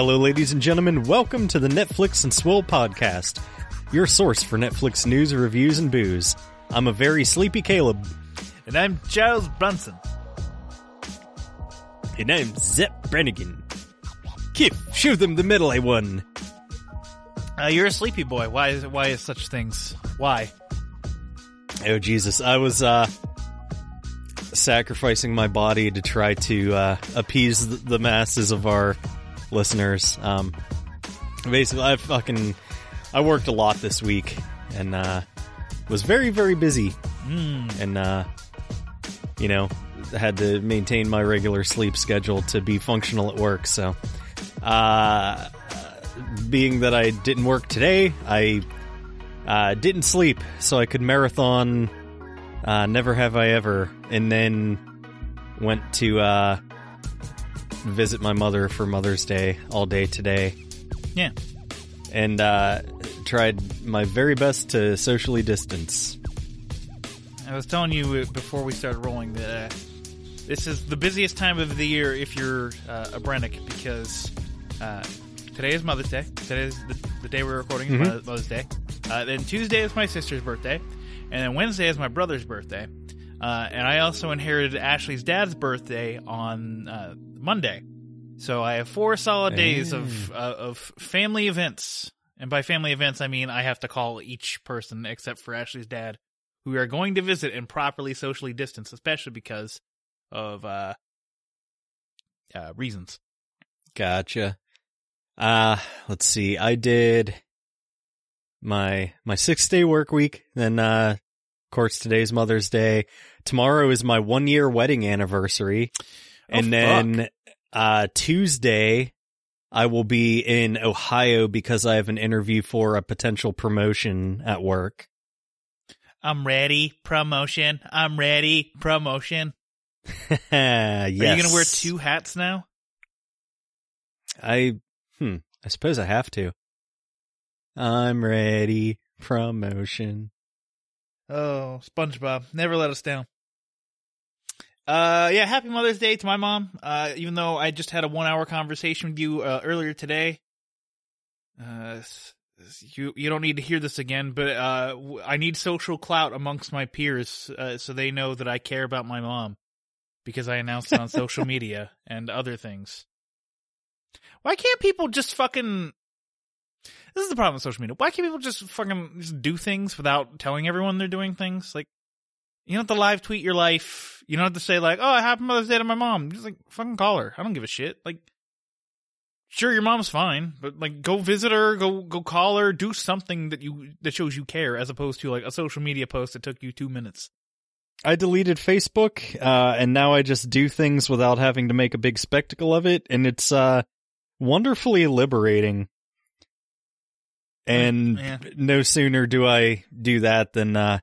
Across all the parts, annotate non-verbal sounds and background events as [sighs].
Hello, ladies and gentlemen. Welcome to the Netflix and Swill podcast, your source for Netflix news, reviews, and booze. I'm a very sleepy Caleb. And I'm Giles Brunson. And I'm Zep Brannigan. Kip, show them the medal I won. Uh, you're a sleepy boy. Why is why is such things? Why? Oh, Jesus. I was, uh, sacrificing my body to try to, uh, appease the, the masses of our listeners. Um, basically, I fucking, I worked a lot this week and, uh, was very, very busy. And, uh, you know, had to maintain my regular sleep schedule to be functional at work. So, uh, being that I didn't work today, I, uh, didn't sleep so I could marathon, uh, Never Have I Ever, and then went to, uh, visit my mother for Mother's Day all day today, Yeah. and uh, tried my very best to socially distance. I was telling you before we started rolling that uh, this is the busiest time of the year if you're uh, a Brennick because uh, today is Mother's Day. Today is the, the day we're recording Mhm. Mother's Day. Uh, then Tuesday is my sister's birthday, and then Wednesday is my brother's birthday. Uh, and I also inherited Ashley's dad's birthday on uh, Monday, so I have four solid days of uh, of family events. And by family events, I mean I have to call each person except for Ashley's dad, who we are going to visit and properly socially distance, especially because of uh, uh, reasons. Gotcha. Uh, let's see. I did my my six day work week. Then, uh, of course, today's Mother's Day. Tomorrow is my one year wedding anniversary, and fuck. then uh, Tuesday I will be in Ohio because I have an interview for a potential promotion at work. I'm ready. Promotion. I'm ready. Promotion. [laughs] yes. Are you gonna wear two hats now? I hmm. I suppose I have to. I'm ready. Promotion. Oh, SpongeBob, never let us down. Uh, yeah, happy Mother's Day to my mom. Uh, even though I just had a one-hour conversation with you uh, earlier today. Uh, you you don't need to hear this again, but uh, I need social clout amongst my peers, uh, so they know that I care about my mom because I announced it on social [laughs] media and other things. Why can't people just fucking? This is the problem with social media. Why can't people just fucking just do things without telling everyone they're doing things? Like, you don't have to live tweet your life. You don't have to say like, "Oh, happy Mother's Day to my mom." Just like fucking call her. I don't give a shit. Like, sure, your mom's fine, but like, go visit her, go go call her, do something that you that shows you care, as opposed to like a social media post that took you two minutes. I deleted Facebook, uh, and now I just do things without having to make a big spectacle of it, and it's uh, wonderfully liberating. And Yeah. no sooner do I do that than uh,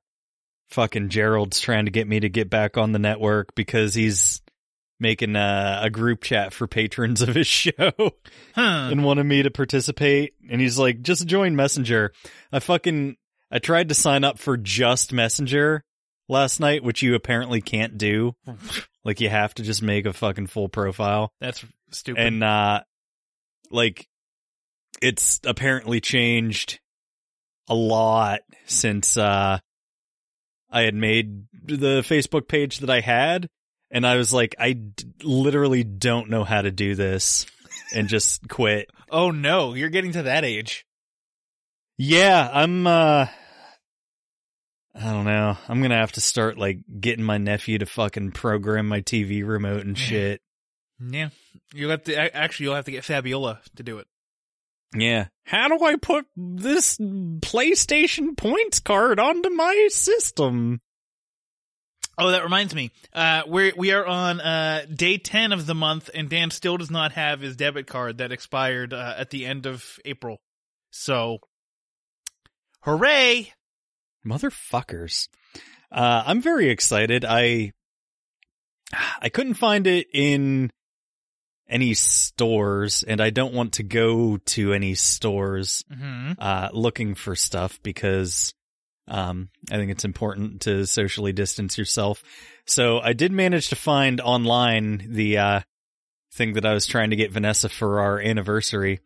fucking Gerald's trying to get me to get back on the network because he's making a, a group chat for patrons of his [laughs] show. Huh? and wanted me to participate. And he's like, just join Messenger. I fucking, I tried to sign up for just Messenger last night, which you apparently can't do. [laughs] like you have to just make a fucking full profile. That's stupid. And, uh, like it's apparently changed a lot since, uh, I had made the Facebook page that I had. And I was like, I d- literally don't know how to do this and just [laughs] quit. oh no, you're getting to that age. Yeah, I'm uh I don't know. I'm gonna have to start like getting my nephew to fucking program my TV remote and shit. Yeah, you have to actually you'll have to get Fabiola to do it. Yeah. How do I put this PlayStation points card onto my system? Oh, that reminds me. Uh, we're we are on uh day ten of the month, and Dan still does not have his debit card that expired uh, at the end of April. So, hooray! Motherfuckers. Uh, I'm very excited. I I couldn't find it in any stores, and I don't want to go to any stores hmm uh, looking for stuff because um, I think it's important to socially distance yourself. So I did manage to find online the uh, thing that I was trying to get Vanessa for our anniversary.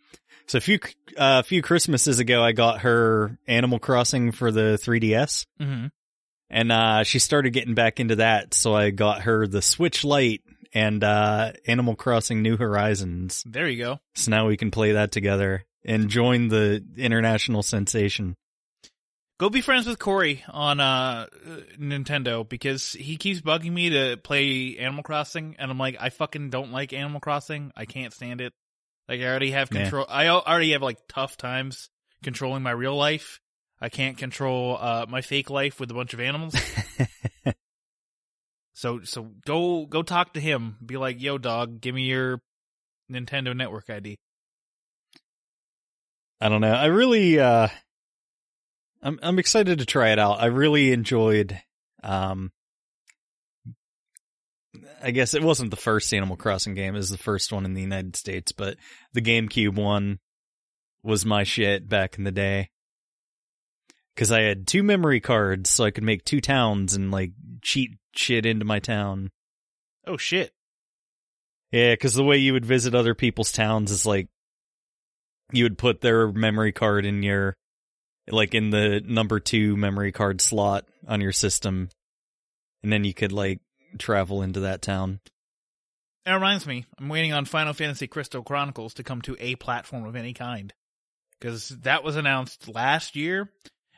So a few uh, a few Christmases ago, I got her Animal Crossing for the 3DS, hmm and uh, she started getting back into that. So I got her the Switch Lite and uh, Animal Crossing New Horizons. There you go. So now we can play that together and join the international sensation. Go be friends with Corey on uh Nintendo because he keeps bugging me to play Animal Crossing, and I'm like, I fucking don't like Animal Crossing. I can't stand it. Like I already have Yeah. control. I already have like tough times controlling my real life. I can't control uh my fake life with a bunch of animals. [laughs] so so go go talk to him. Be like, yo, dog, give me your Nintendo Network ID. I don't know. I really, uh, I'm, I'm excited to try it out. I really enjoyed, um, I guess it wasn't the first Animal Crossing game. It was the first one in the United States, but the GameCube one was my shit back in the day. Cause I had two memory cards so I could make two towns and like cheat shit into my town. Oh shit. Yeah, because the way you would visit other people's towns is like you would put their memory card in your like in the number two memory card slot on your system, and then you could like travel into that town. That reminds me, I'm waiting on Final Fantasy Crystal Chronicles to come to a platform of any kind. Because that was announced last year,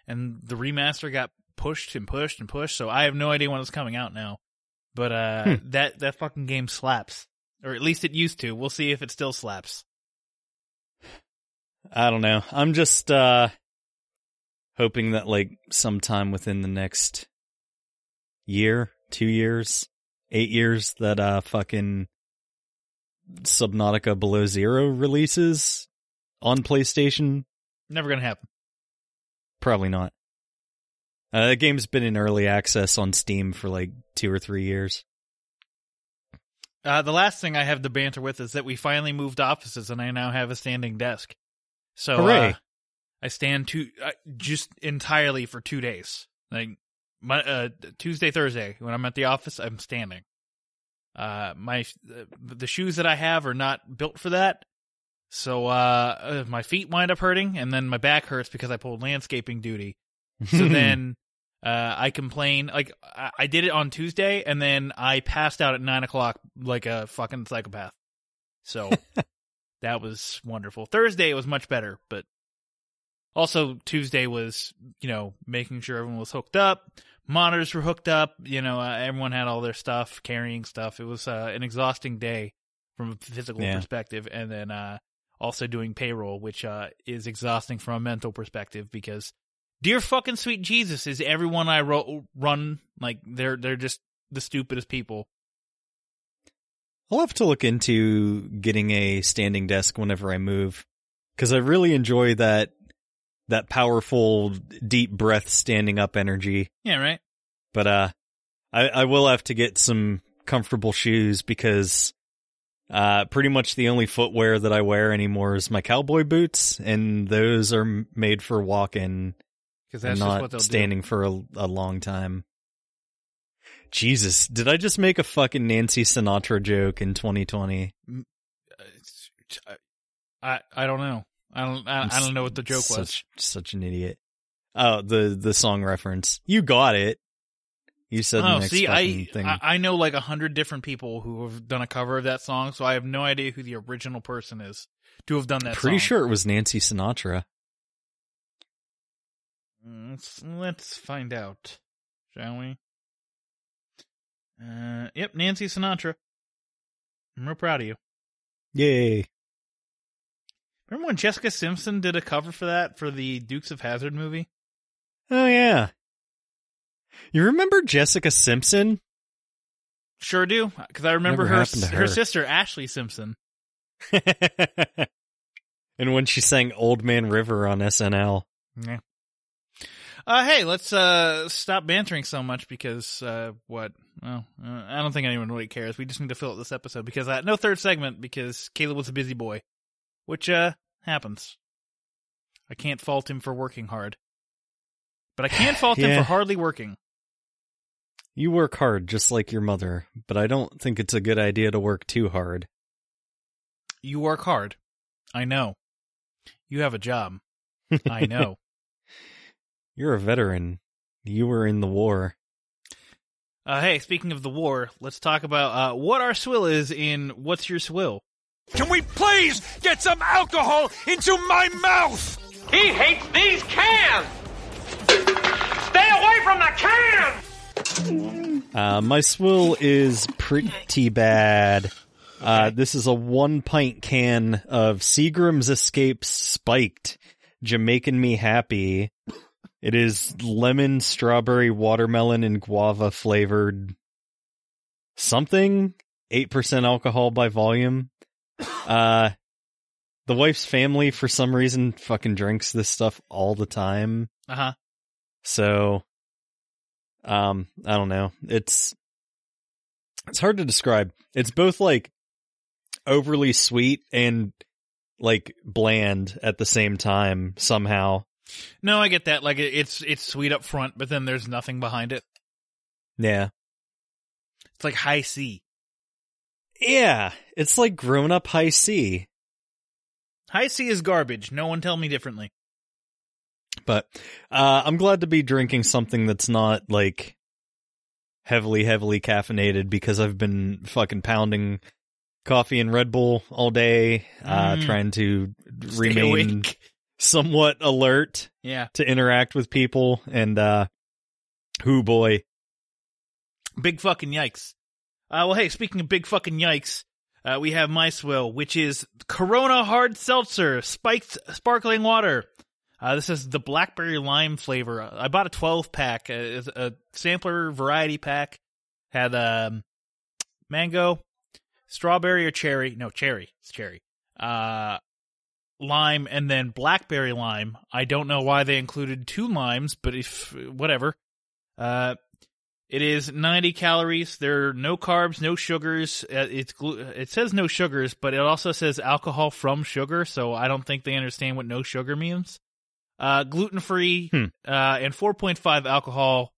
and the remaster got pushed and pushed and pushed, so I have no idea when it's coming out now. But uh Hmm. that that fucking game slaps. Or at least it used to. We'll see if it still slaps. I don't know. I'm just uh hoping that like sometime within the next year, two years, eight years, that uh fucking Subnautica Below Zero releases on PlayStation. Never gonna happen. Probably not. Uh, that game's been in early access on Steam for like two or three years. Uh, the last thing I have to banter with is that we finally moved offices, and I now have a standing desk. So Hooray. uh, I stand two uh, just entirely for two days. Like my uh, Tuesday, Thursday, when I'm at the office, I'm standing. Uh, my uh, the shoes that I have are not built for that, so uh, uh, my feet wind up hurting, and then my back hurts because I pulled landscaping duty. So [laughs] then uh, I complain. Like I, I did it on Tuesday, and then I passed out at nine o'clock like a fucking psychopath. So [laughs] that was wonderful. Thursday it was much better, but also Tuesday was you know making sure everyone was hooked up, monitors were hooked up. You know uh, everyone had all their stuff, carrying stuff. It was uh, an exhausting day from a physical Yeah. perspective, and then uh, also doing payroll, which uh, is exhausting from a mental perspective because dear fucking sweet Jesus, is everyone I ro- run like they're they're just the stupidest people. I'll have to look into getting a standing desk whenever I move because I really enjoy that that powerful deep breath standing up energy. Yeah, right. But uh, I I will have to get some comfortable shoes because uh, pretty much the only footwear that I wear anymore is my cowboy boots, and those are made for walking Because and that's just what not standing for a, a long time. Jesus, did I just make a fucking Nancy Sinatra joke in 2020? Uh, I I don't know. I don't I, I don't know what the joke was. Such, such an idiot. Oh, the the song reference. You got it. You said the Oh, next see, I, thing. I I know like a hundred different people who have done a cover of that song, so I have no idea who the original person is to have done that. Pretty song. sure it was Nancy Sinatra. Mm, Let's let's find out, shall we? Uh, yep, Nancy Sinatra. I'm real proud of you. Yay. Remember when Jessica Simpson did a cover for that for the Dukes of Hazzard movie? Oh yeah. You remember Jessica Simpson? Sure do, because I remember her her her. sister Ashlee Simpson. [laughs] and when she sang Old Man River on SNL. Yeah. Uh, hey, let's uh stop bantering so much because uh, what? Well, uh, I don't think anyone really cares. We just need to fill out this episode because uh, no third segment because Caleb was a busy boy, which uh happens. I can't fault him for working hard, but I can't [sighs] fault him for hardly working. You work hard just like your mother, but I don't think it's a good idea to work too hard. You work hard. I know. You have a job. I [laughs] know. You're a veteran. You were in the war. Uh, hey, speaking of the war, let's talk about uh, what our swill is in What's Your Swill? Can we please get some alcohol into my mouth? He hates these cans! Stay away from the can! Uh, my swill is pretty bad. Uh, this is a one pint can of Seagram's Escape Spiked, Jamaican Me Happy. It is lemon, strawberry, watermelon, and guava flavored something. 8% alcohol by volume. Uh, the wife's family, for some reason, fucking drinks this stuff all the time. Uh huh. So, um, I don't know. It's it's hard to describe. It's both like overly sweet and like bland at the same time somehow. No, I get that. Like it's it's sweet up front, but then there's nothing behind it. Yeah. It's like Hi-C. Yeah, it's like grown up Hi-C. High C is garbage. No one tell me differently. But uh I'm glad to be drinking something that's not like heavily heavily caffeinated because I've been fucking pounding coffee and Red Bull all day uh Mm. trying to Stay remain awake. somewhat alert Yeah. to interact with people and uh who boy Big fucking yikes. Uh, well, hey, speaking of big fucking yikes, uh, we have my swill, which is Corona Hard Seltzer, spiked sparkling water. Uh, this is the blackberry lime flavor. I bought a 12 pack, uh, it's a sampler variety pack. Had um, mango, strawberry or cherry. No, cherry. It's cherry. Uh, lime and then blackberry lime. I don't know why they included two limes, but if whatever. Uh, it is 90 calories. There are no carbs, no sugars. Uh, It's glu- it says no sugars, but it also says alcohol from sugar. So I don't think they understand what no sugar means. Uh, gluten free Hmm. uh, and 4.5 alcohol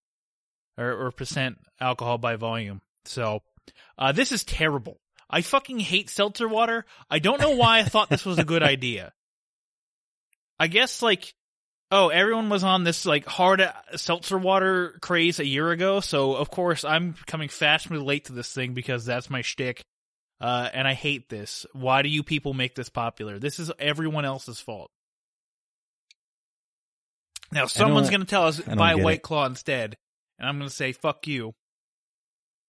or, or percent alcohol by volume. So uh, this is terrible. I fucking hate seltzer water. I don't know why I thought this was a good [laughs] idea. I guess like oh, everyone was on this like hard uh, seltzer water craze a year ago, so of course I'm coming fashionably late to this thing because that's my shtick. Uh, and I hate this. Why do you people make this popular? This is everyone else's fault. Now someone's going to tell us buy White it. Claw instead, and I'm going to say fuck you.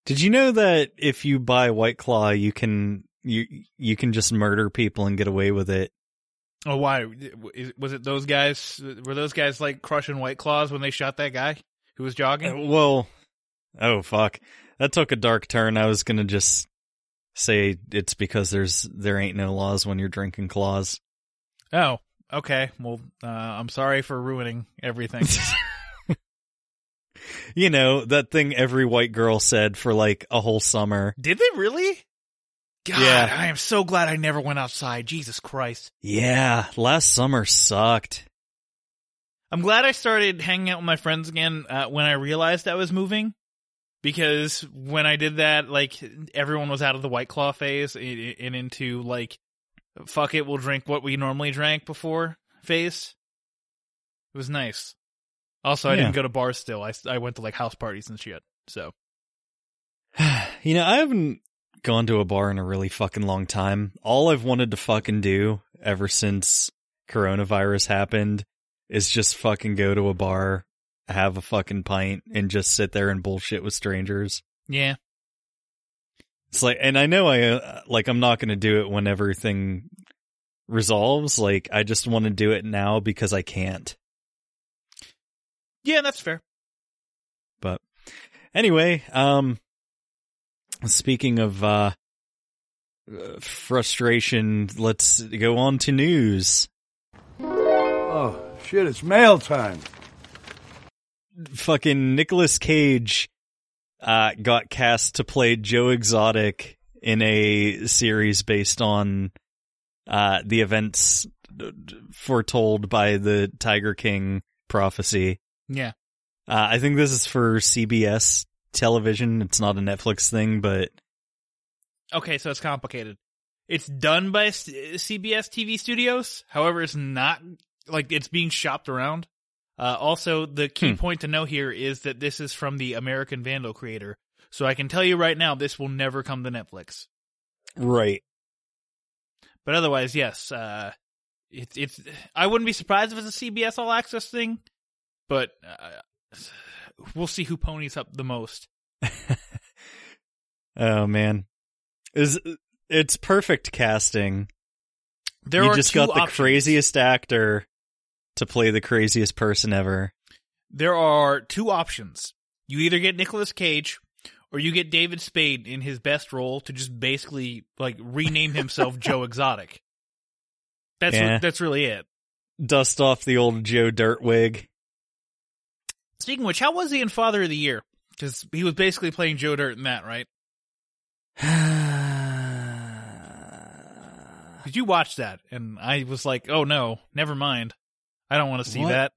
Did you know that if you buy White Claw you can you you can just murder people and get away with it? Oh, why was it those guys? Were those guys like crushing White Claws when they shot that guy who was jogging? Uh, Well, oh fuck. That took a dark turn. I was going to just say it's because there's there ain't no laws when you're drinking claws. Oh, okay. Well, uh, I'm sorry for ruining everything. [laughs] You know, that thing every white girl said for like a whole summer. Did they really? God, Yeah. I am so glad I never went outside. Jesus Christ. Yeah, last summer sucked. I'm glad I started hanging out with my friends again uh, when I realized I was moving. Because when I did that, like, everyone was out of the White Claw phase and and into, like, fuck it, we'll drink what we normally drank before face. It was nice. Also, I Yeah. didn't go to bars still. I, I went to, like, house parties and shit. So, [sighs] You know, I haven't gone to a bar in a really fucking long time. All I've wanted to fucking do ever since coronavirus happened is just fucking go to a bar, have a fucking pint, and just sit there and bullshit with strangers. yeah. It's like, and I know I uh, like I'm not going to do it when everything resolves. Like, I just want to do it now because I can't. Yeah, that's fair. But anyway, um, speaking of uh, uh, frustration, let's go on to news. Oh, shit, it's mail time. Fucking Nicolas Cage uh, got cast to play Joe Exotic in a series based on uh, the events foretold by the Tiger King prophecy. Yeah. Uh, I think this is for CBS television. It's not a Netflix thing, but Okay, so it's complicated. It's done by S- CBS TV studios. However, it's not like it's being shopped around. Uh, also, the key Hmm. point to know here is that this is from the American Vandal creator. So I can tell you right now, this will never come to Netflix. right. But otherwise, yes, uh, it's it's. I wouldn't be surprised if it's a CBS All Access thing, but uh, we'll see who ponies up the most. [laughs] Oh man, is it's perfect casting. There you are just got the options. craziest actor to play the craziest person ever. There are two options. You either get Nicolas Cage or you get David Spade in his best role to just basically like rename himself [laughs] Joe Exotic. That's Yeah. that's really it. Dust off the old Joe Dirt wig. Speaking of which, how was he in Father of the Year? Because he was basically playing Joe Dirt in that, right? [sighs] Did you watch that? And I was like, oh no, never mind. I don't want to see What? that.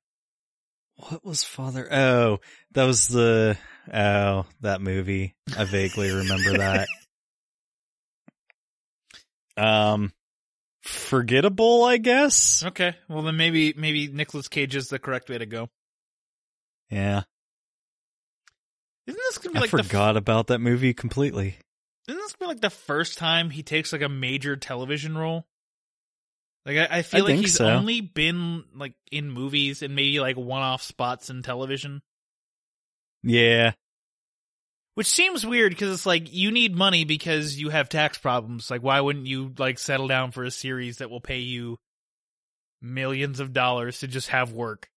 What was Father? Oh, that was the oh that movie. I vaguely remember that. [laughs] Um, forgettable, I guess. Okay, well then maybe maybe Nicolas Cage is the correct way to go. Yeah, Isn't this gonna be I like the f- forgot about that movie completely. Isn't this gonna be like the first time he takes like a major television role? Like I, I feel like he's so. only been like in movies and maybe like one-off spots in television, Yeah, which seems weird because it's like you need money because you have tax problems. Like why wouldn't you like settle down for a series that will pay you millions of dollars to just have work?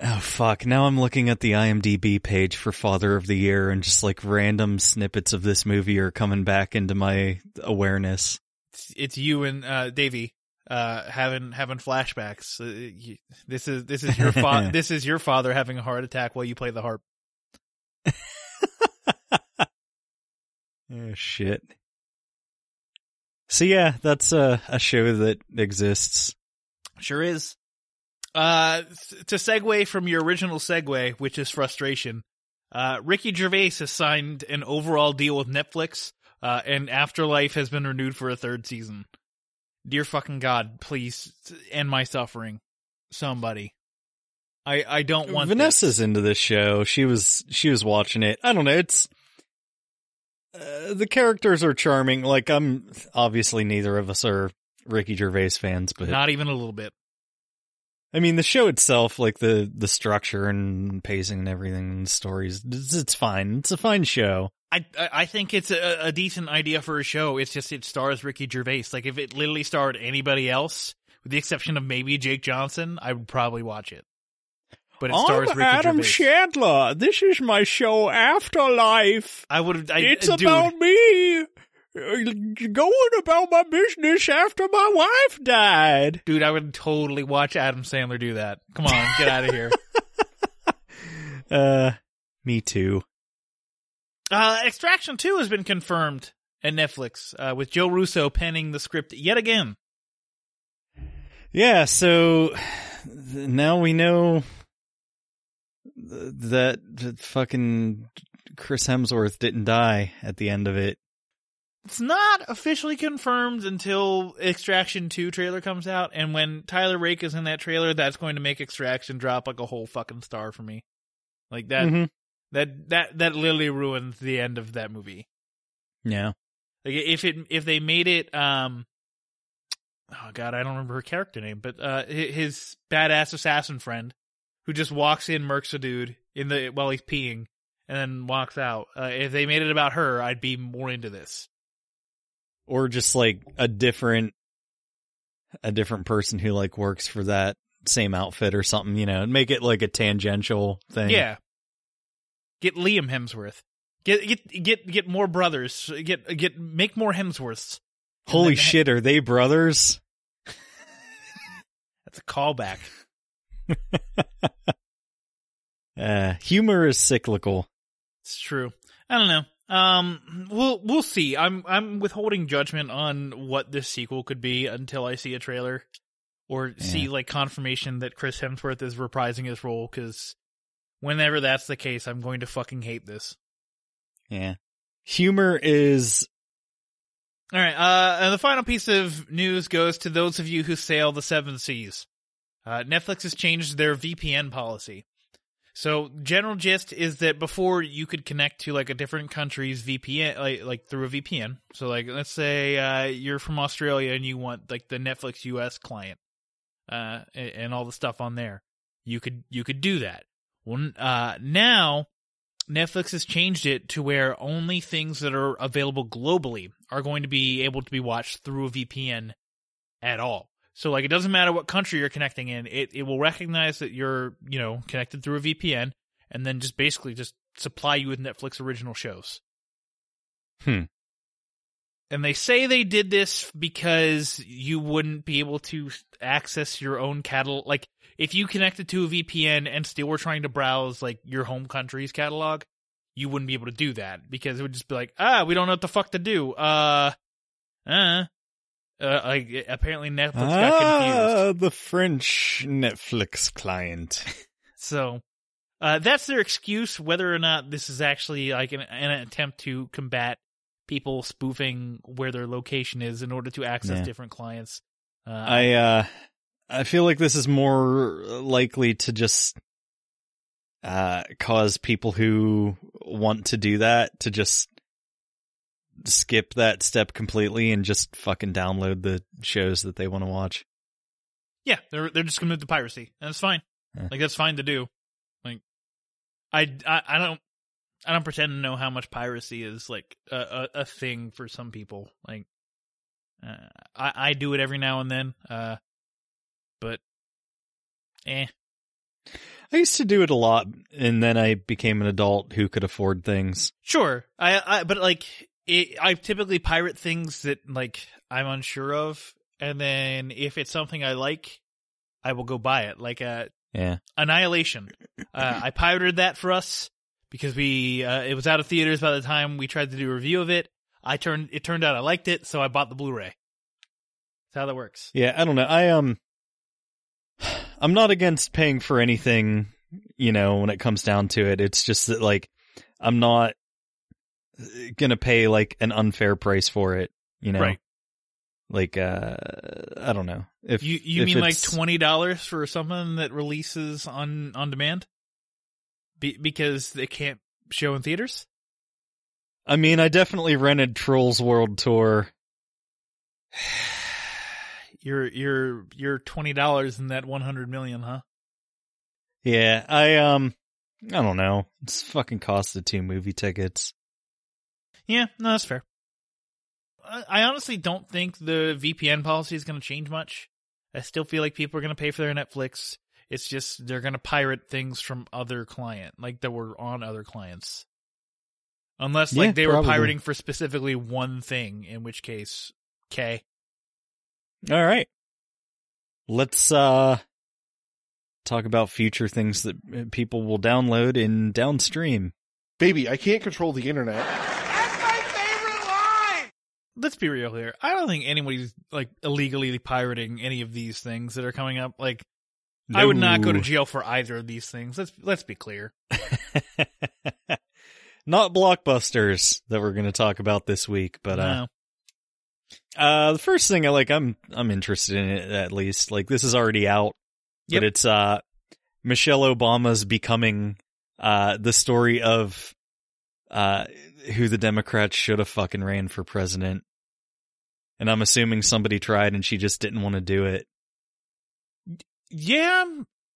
Oh fuck! Now I'm looking at the IMDb page for Father of the Year, and just like random snippets of this movie are coming back into my awareness. It's, it's you and uh, Davey uh, having having flashbacks. Uh, you, this is this is your fa- [laughs] this is your father having a heart attack while you play the harp. [laughs] Oh shit! So yeah, that's a a show that exists. Sure is. Uh, to segue from your original segue, which is frustration, uh, Ricky Gervais has signed an overall deal with Netflix, uh, and Afterlife has been renewed for a third season. Dear fucking God, please end my suffering. Somebody. I, I don't want Vanessa's this. into this show. She was she was watching it. I don't know. It's uh, the characters are charming. Like I'm obviously neither of us are Ricky Gervais fans, but Not even a little bit. I mean the show itself, like the the structure and pacing and everything, and the stories, it's, it's fine. It's a fine show. I I think it's a, a decent idea for a show. It's just it stars Ricky Gervais. Like if it literally starred anybody else, with the exception of maybe Jake Johnson, I would probably watch it. But it stars Ricky Gervais. Adam Chandler. This is my show Afterlife. I would. I, it's dude, about me uh, going about my business after my wife died. dude. I would totally watch Adam Sandler do that. Come on, get out of here. [laughs] Uh, me too. Uh, Extraction Two has been confirmed at Netflix, uh, with Joe Russo penning the script yet again. Yeah, so now we know that, that fucking Chris Hemsworth didn't die at the end of it. It's not officially confirmed until Extraction 2 trailer comes out, and when Tyler Rake is in that trailer, that's going to make Extraction drop like a whole fucking star for me. Like that Mhm. That that that literally ruins the end of that movie. Yeah. Like if it if they made it um oh god, I don't remember her character name, but uh his badass assassin friend who just walks in murks a dude in the while he's peeing and then walks out. Uh, if they made it about her, I'd be more into this. or just like a different a different person who like works for that same outfit or something, you know, and make it like a tangential thing. Yeah. Get Liam Hemsworth. Get get get get more brothers. Get get make more Hemsworths. Holy shit, are they brothers? [laughs] That's a callback. [laughs] Uh, humor is cyclical. It's true. I don't know. Um, we'll we'll see. I'm I'm withholding judgment on what this sequel could be until I see a trailer or see like confirmation that Chris Hemsworth is reprising his role. Because whenever that's the case, I'm going to fucking hate this. Yeah. Humor is All right. Uh, and the final piece of news goes to those of you who sail the seven seas. Uh, Netflix has changed their VPN policy. So general gist is that before you could connect to like a different country's VPN, like, like through a VPN. So like, let's say, uh, you're from Australia and you want like the Netflix US client, uh, and, and all the stuff on there. You could, you could do that. Uh, now Netflix has changed it to where only things that are available globally are going to be able to be watched through a VPN at all. So like it doesn't matter what country you're connecting in, it, it will recognize that you're, you know, connected through a VPN and then just basically just supply you with Netflix original shows. Hmm. And they say they did this because you wouldn't be able to access your own catalog. Like, if you connected to a VPN and still were trying to browse, like, your home country's catalog, you wouldn't be able to do that because it would just be like, ah, we don't know what the fuck to do. Uh, uh, uh like, apparently Netflix got confused. ah, the French Netflix client. [laughs] So uh, that's their excuse. Whether or not this is actually like an, an attempt to combat people spoofing where their location is in order to access Yeah. different clients. Uh, I uh I feel like this is more likely to just uh cause people who want to do that to just skip that step completely and just fucking download the shows that they want to watch. yeah, they're they're just gonna move to piracy, and it's fine. Yeah. Like that's fine to do. Like, I, I I don't I don't pretend to know how much piracy is like a a, a thing for some people. Like, uh, I I do it every now and then. Uh, but eh. I used to do it a lot and then I became an adult who could afford things. Sure, I, I but like it, I typically pirate things that like I'm unsure of, and then if it's something I like, I will go buy it. Like uh, Yeah. Annihilation, uh, I pirated that for us because we uh, it was out of theaters by the time we tried to do a review of it. I turned it turned out I liked it, so I bought the Blu-ray. That's how that works. Yeah, I don't know. I um I'm not against paying for anything, you know, when it comes down to it. It's just that like I'm not going to pay like an unfair price for it, you know. Right. Like uh I don't know. If You you if mean like twenty dollars for something that releases on on demand? Be- because they can't show in theaters. I mean, I definitely rented Trolls World Tour. [sighs] You're you're you're twenty dollars in that one hundred million, huh? Yeah, I um I don't know. It's fucking costed two movie tickets. Yeah, no, that's fair. I I honestly don't think the VPN policy is going to change much. I still feel like people are going to pay for their Netflix. It's just they're going to pirate things from other client, like that were on other clients. Unless like Yeah, they were pirating for specifically one thing, in which case, okay. All right. Let's uh talk about future things that uh, people will download in downstream. Baby, I can't control the internet. That's my favorite line! Let's be real here. I don't think anybody's like illegally pirating any of these things that are coming up. Like, I would not go to jail for either of these things. Let's let's be clear. [laughs] Not blockbusters that we're going to talk about this week, but uh uh the first thing I like I'm I'm interested in it at least. Like this is already out, Yep. but it's uh Michelle Obama's becoming uh the story of uh who the Democrats should have fucking ran for president. And I'm assuming somebody tried and she just didn't want to do it. Yeah,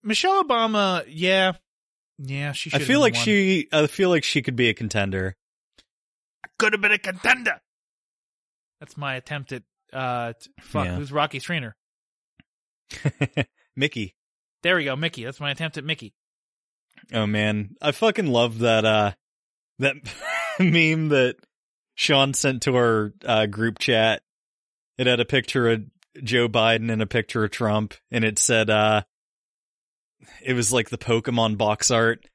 Michelle Obama. Yeah, Yeah, she. I feel like she. I feel like she could be a contender. could have been a contender. That's my attempt at uh. t- Fuck, Yeah. who's Rocky's trainer? [laughs] Mickey. There we go, Mickey. That's my attempt at Mickey. Oh man, I fucking love that uh that [laughs] meme that Sean sent to our uh, group chat. It had a picture of Joe Biden and a picture of Trump, and it said uh it was like the Pokemon box art.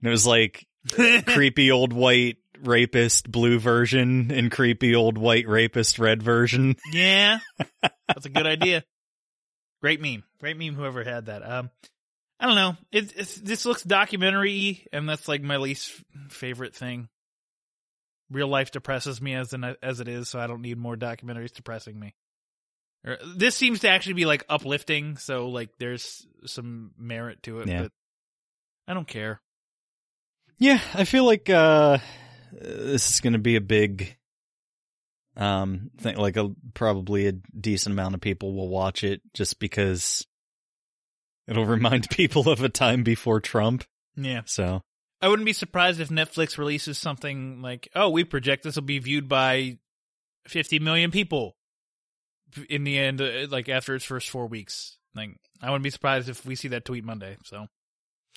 And it was like [laughs] creepy old white rapist blue version and creepy old white rapist red version. Yeah, [laughs] that's a good idea. Great meme. Great meme. Whoever had that. Um, I don't know. It, it's this looks documentary, and that's like my least favorite thing. Real life depresses me as an as it is, so I don't need more documentaries depressing me. This seems to actually be like uplifting, so like there's some merit to it. Yeah. But I don't care. Yeah, I feel like uh this is going to be a big um thing like a probably a decent amount of people will watch it just because it'll [laughs] remind people of a time before Trump. Yeah. So, I wouldn't be surprised if Netflix releases something like, "Oh, we project this will be viewed by 50 million people." In the end, uh, like after its first 4 weeks. Like I wouldn't be surprised if we see that tweet Monday. So,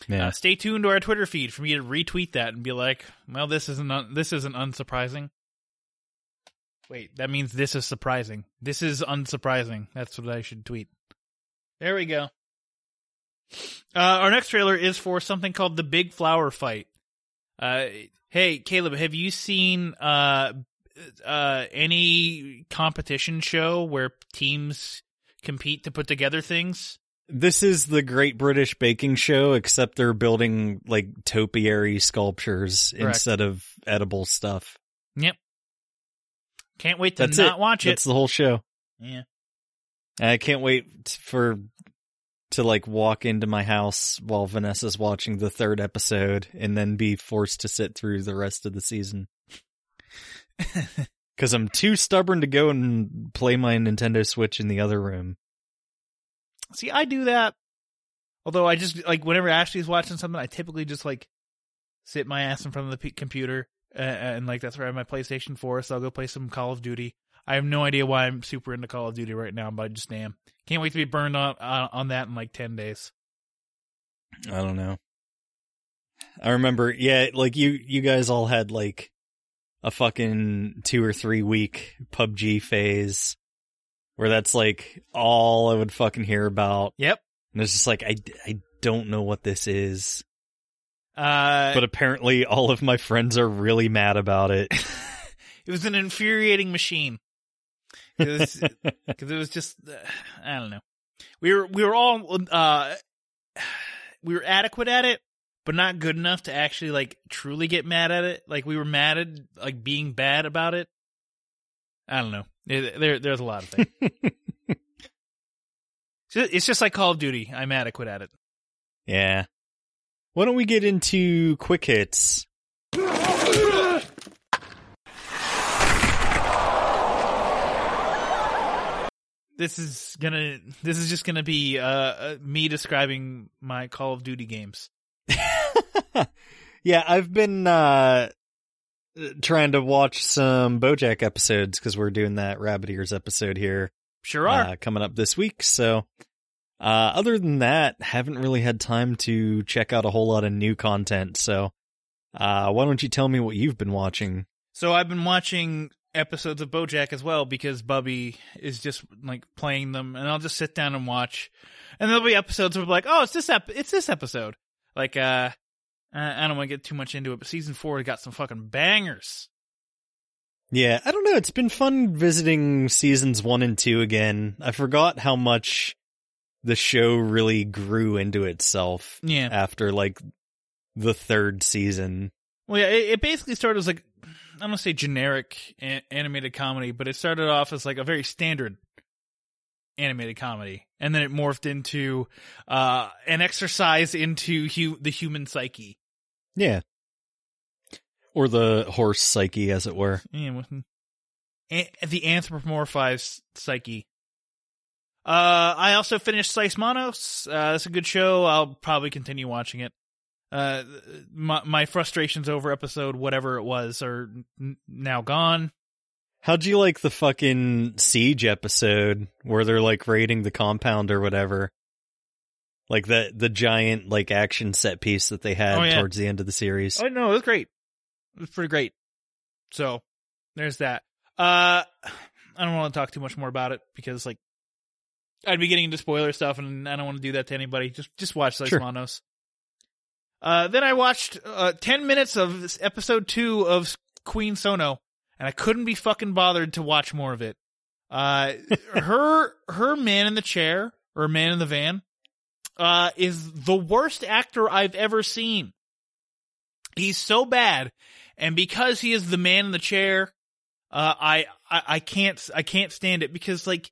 yeah. uh, stay tuned to our Twitter feed for me to retweet that and be like, "Well, this isn't un- this isn't unsurprising." Wait, that means this is surprising. This is unsurprising. That's what I should tweet. There we go. Uh, our next trailer is for something called the Big Flower Fight. Uh, hey, Caleb, have you seen uh, uh, any competition show where teams compete to put together things? This is the Great British Baking Show except they're building like topiary sculptures Correct. instead of edible stuff. Yep. Can't wait to That's not it. watch it. That's the whole show. Yeah. I can't wait for to like walk into my house while Vanessa's watching the third episode and then be forced to sit through the rest of the season. [laughs] Cause I'm too stubborn to go and play my Nintendo Switch in the other room. See, I do that. Although I just like whenever Ashley's watching something, I typically just like sit my ass in front of the p- computer uh, and like that's where I have my PlayStation 4. So I'll go play some Call of Duty. I have no idea why I'm super into Call of Duty right now, but I just am. Can't wait to be burned on uh, on that in like ten days. I don't know. I remember, yeah, like you, you guys all had like a fucking two or three week PUBG phase where that's like all I would fucking hear about. Yep. And it's just like, I, I don't know what this is. Uh, But apparently all of my friends are really mad about it. [laughs] it was an infuriating machine. Because [laughs] it was just uh, I don't know. We were we were all uh we were adequate at it, but not good enough to actually like truly get mad at it. Like we were mad at like being bad about it. I don't know. There there's a lot of things. [laughs] It's just- like Call of Duty. I'm adequate at it. yeah. Why don't we get into quick hits? This is gonna. This is just gonna be uh, uh me describing my Call of Duty games. [laughs] yeah, I've been uh trying to watch some BoJack episodes because we're doing that Rabbit Ears episode here Sure are. uh, coming up this week. So, uh, other than that, haven't really had time to check out a whole lot of new content. So, uh, why don't you tell me what you've been watching? So I've been watching episodes of BoJack as well because Bubby is just like playing them, and I'll just sit down and watch. And there'll be episodes where I'm like, oh, it's this ep- it's this episode. Like, uh, I don't want to get too much into it, but season four got some fucking bangers. Yeah, I don't know. It's been fun visiting seasons one and two again. I forgot how much the show really grew into itself Yeah. after like the third season. Well, yeah, it, it basically started as like I don't want to say generic a- animated comedy, but it started off as like a very standard animated comedy, and then it morphed into uh, an exercise into hu- the human psyche. Yeah. Or the horse psyche, as it were. Yeah, a- the anthropomorphized psyche. Uh, I also finished Slice Monos. Uh, it's a good show. I'll probably continue watching it. uh, my, my frustrations over episode whatever it was are n- now gone. How'd you like the fucking siege episode where they're like raiding the compound or whatever? Like the the giant like action set piece that they had Oh, yeah. towards the end of the series. Oh no, it was great. It was pretty great. So there's that. Uh, I don't want to talk too much more about it because like I'd be getting into spoiler stuff, and I don't want to do that to anybody. Just just watch Los Sure. Manos. Uh, then I watched uh, ten minutes of this episode two of Queen Sono, and I couldn't be fucking bothered to watch more of it. Uh, [laughs] her her man in the chair or man in the van, uh, is the worst actor I've ever seen. He's so bad, and because he is the man in the chair, uh, I, I I can't I can't stand it because like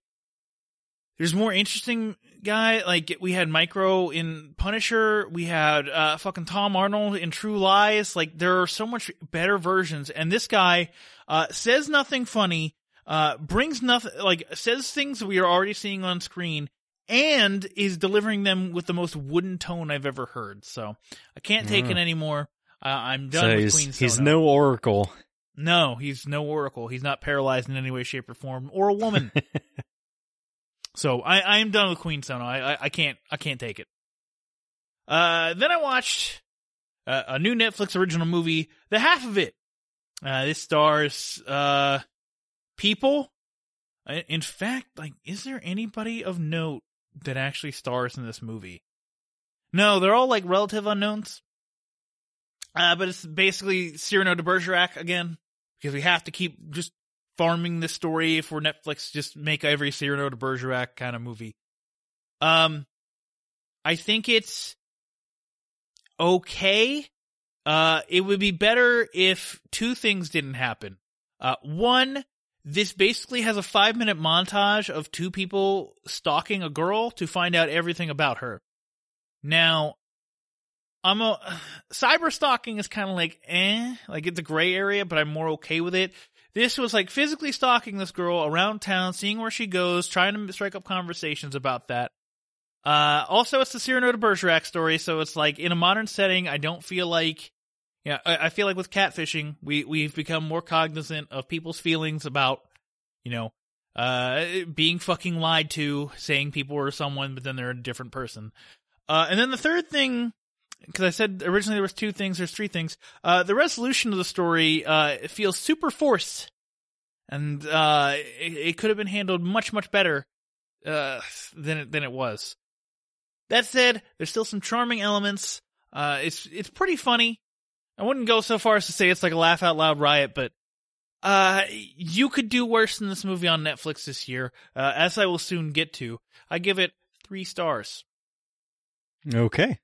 there's more interesting guy like we had Micro in Punisher, we had uh fucking Tom Arnold in True Lies. Like there are so much better versions, and this guy uh says nothing funny, uh brings nothing like says things we are already seeing on screen. And is delivering them with the most wooden tone I've ever heard. So I can't take it anymore. Uh, I'm done so with he's Queen he's no oracle. No, he's no oracle. He's not paralyzed in any way, shape, or form, or a woman. [laughs] so I, I am done with Queen Sono. I, I, I can't, I can't take it. Uh, then I watched uh, a new Netflix original movie, The Half of It. Uh, this stars uh people. In fact, like, is there anybody of note that actually stars in this movie? No, they're all like relative unknowns. Uh, but it's basically Cyrano de Bergerac again because we have to keep just farming this story for Netflix. Just make every Cyrano de Bergerac kind of movie. Um, I think it's okay. Uh, it would be better if two things didn't happen. Uh, one, this basically has a five minute montage of two people stalking a girl to find out everything about her. Now, I'm a [sighs] cyber stalking is kind of like eh, like it's a gray area, but I'm more okay with it. This was like physically stalking this girl around town, seeing where she goes, trying to strike up conversations about that. Uh, also, it's the Cyrano de Bergerac story, so it's like in a modern setting. I don't feel like, yeah, I, I feel like with catfishing, we we've become more cognizant of people's feelings about, you know, uh, being fucking lied to, saying people are someone, but then they're a different person. Uh, and then the third thing because I said originally there was two things, there's three things. Uh, the resolution of the story uh, feels super forced, and uh, it, it could have been handled much much better uh, than it, than it was. That said, there's still some charming elements. Uh, it's it's pretty funny. I wouldn't go so far as to say it's like a laugh out loud riot, but uh, you could do worse than this movie on Netflix this year, uh, as I will soon get to. I give it three stars. Okay.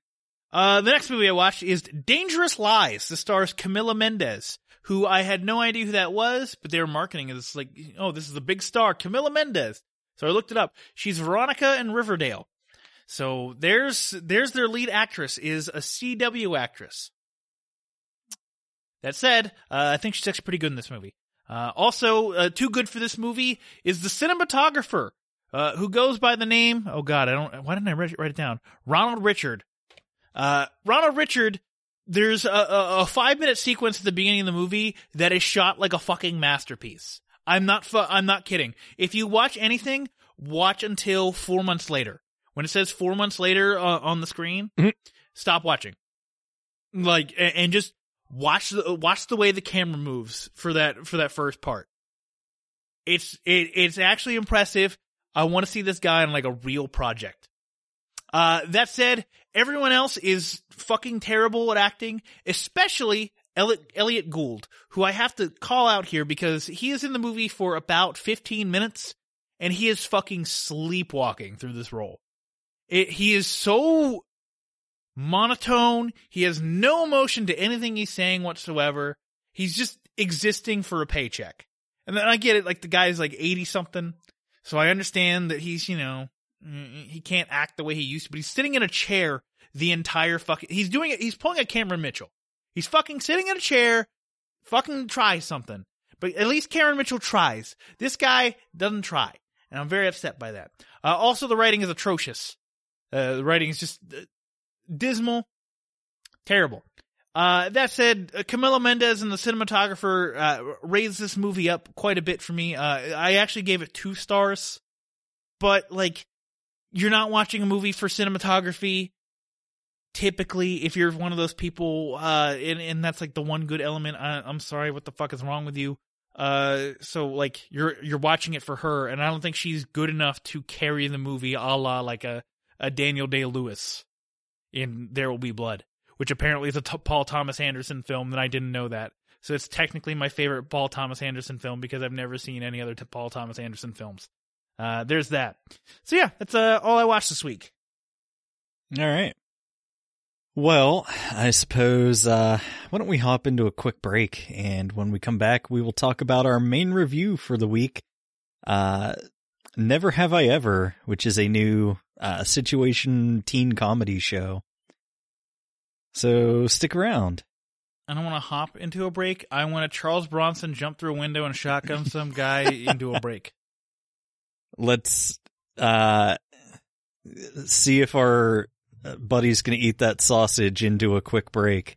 Uh, the next movie I watched is Dangerous Lies. This stars Camila Mendes, who I had no idea who that was, but they were marketing it as like, oh, this is a big star, Camila Mendes. So I looked it up. She's Veronica in Riverdale. So there's there's their lead actress is a CW actress. That said, uh, I think she's actually pretty good in this movie. Uh, also, uh, too good for this movie is the cinematographer, uh, who goes by the name. Oh God, I don't. Why didn't I write it down? Ronald Richard. Uh, Ronald Richard, there's a, a, a five minute sequence at the beginning of the movie that is shot like a fucking masterpiece. I'm not, fu- I'm not kidding. If you watch anything, watch until four months later. When it says four months later uh, on the screen, Mhm. stop watching. Like, a- and just watch the, watch the way the camera moves for that, for that first part. It's, it, it's actually impressive. I want to see this guy on like a real project. Uh, that said, everyone else is fucking terrible at acting, especially Elliott, Elliott Gould, who I have to call out here because he is in the movie for about 15 minutes and he is fucking sleepwalking through this role. It, he is so monotone. He has no emotion to anything he's saying whatsoever. He's just existing for a paycheck. And then I get it, like the guy's like 80 something. So I understand that he's, you know, mm, he can't act the way he used to, but he's sitting in a chair the entire fucking, he's doing it, he's pulling a Cameron Mitchell. He's fucking sitting in a chair, fucking try something. But at least Cameron Mitchell tries. This guy doesn't try. And I'm very upset by that. Uh, also, the writing is atrocious. Uh, the writing is just uh, dismal, Terrible. Uh, that said, uh, Camila Mendes and the cinematographer uh, raised this movie up quite a bit for me. I actually gave it two stars, but like, you're not watching a movie for cinematography. Typically, if you're one of those people, and, and that's like the one good element, I, I'm sorry, what the fuck is wrong with you? So like you're you're watching it for her, and I don't think she's good enough to carry the movie, a la like a a Daniel Day Lewis in There Will Be Blood which apparently is a t- Paul Thomas Anderson film, and I didn't know that. So it's technically my favorite Paul Thomas Anderson film because I've never seen any other t- Paul Thomas Anderson films. Uh, there's that. So yeah, that's uh, all I watched this week. All right. Well, I suppose, uh, why don't we hop into a quick break? And when we come back, we will talk about our main review for the week. Uh, Never Have I Ever, which is a new, uh, situation teen comedy show. So stick around. I don't want to hop into a break. I want to Charles Bronson jump through a window and shotgun some guy into a break. [laughs] Let's, uh, see if our buddy's gonna eat that sausage into a quick break.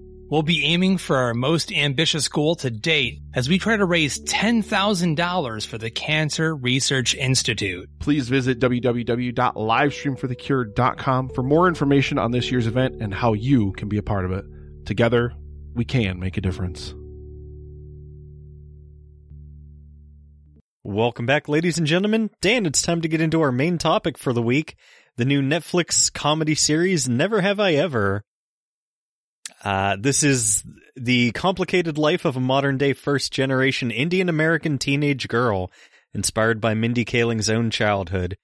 We'll be aiming for our most ambitious goal to date as we try to raise $10,000 for the Cancer Research Institute. Please visit www.livestreamforthecure.com for more information on this year's event and how you can be a part of it. Together, we can make a difference. Welcome back, ladies and gentlemen. Dan, it's time to get into our main topic for the week the new Netflix comedy series, Never Have I Ever. Uh, this is the complicated life of a modern day first generation Indian American teenage girl, inspired by Mindy Kaling's own childhood.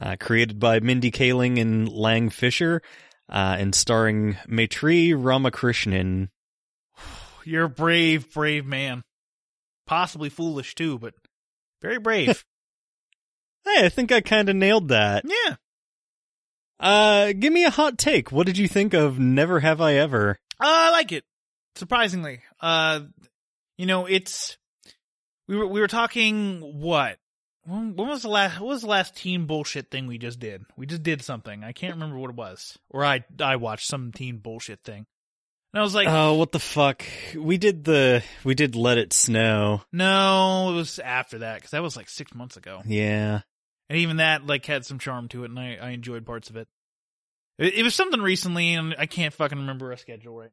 Uh, created by Mindy Kaling and Lang Fisher, uh, and starring Maitreyi Ramakrishnan. You're a brave, brave man. Possibly foolish too, but very brave. [laughs] Hey, I think I kind of nailed that. yeah. Uh, give me a hot take. What did you think of Never Have I Ever? Uh, I like it. Surprisingly. Uh, you know, it's, we were, we were talking what? When, when was the last, what was the last teen bullshit thing we just did? We just did something. I can't remember what it was. Or I, I watched some teen bullshit thing. And I was like, Oh, what the fuck? We did the, we did Let It Snow. no, it was after that, cause that was like six months ago. Yeah. And even that, like, had some charm to it, and I, I enjoyed parts of it. It. It was something recently, and I can't fucking remember a schedule right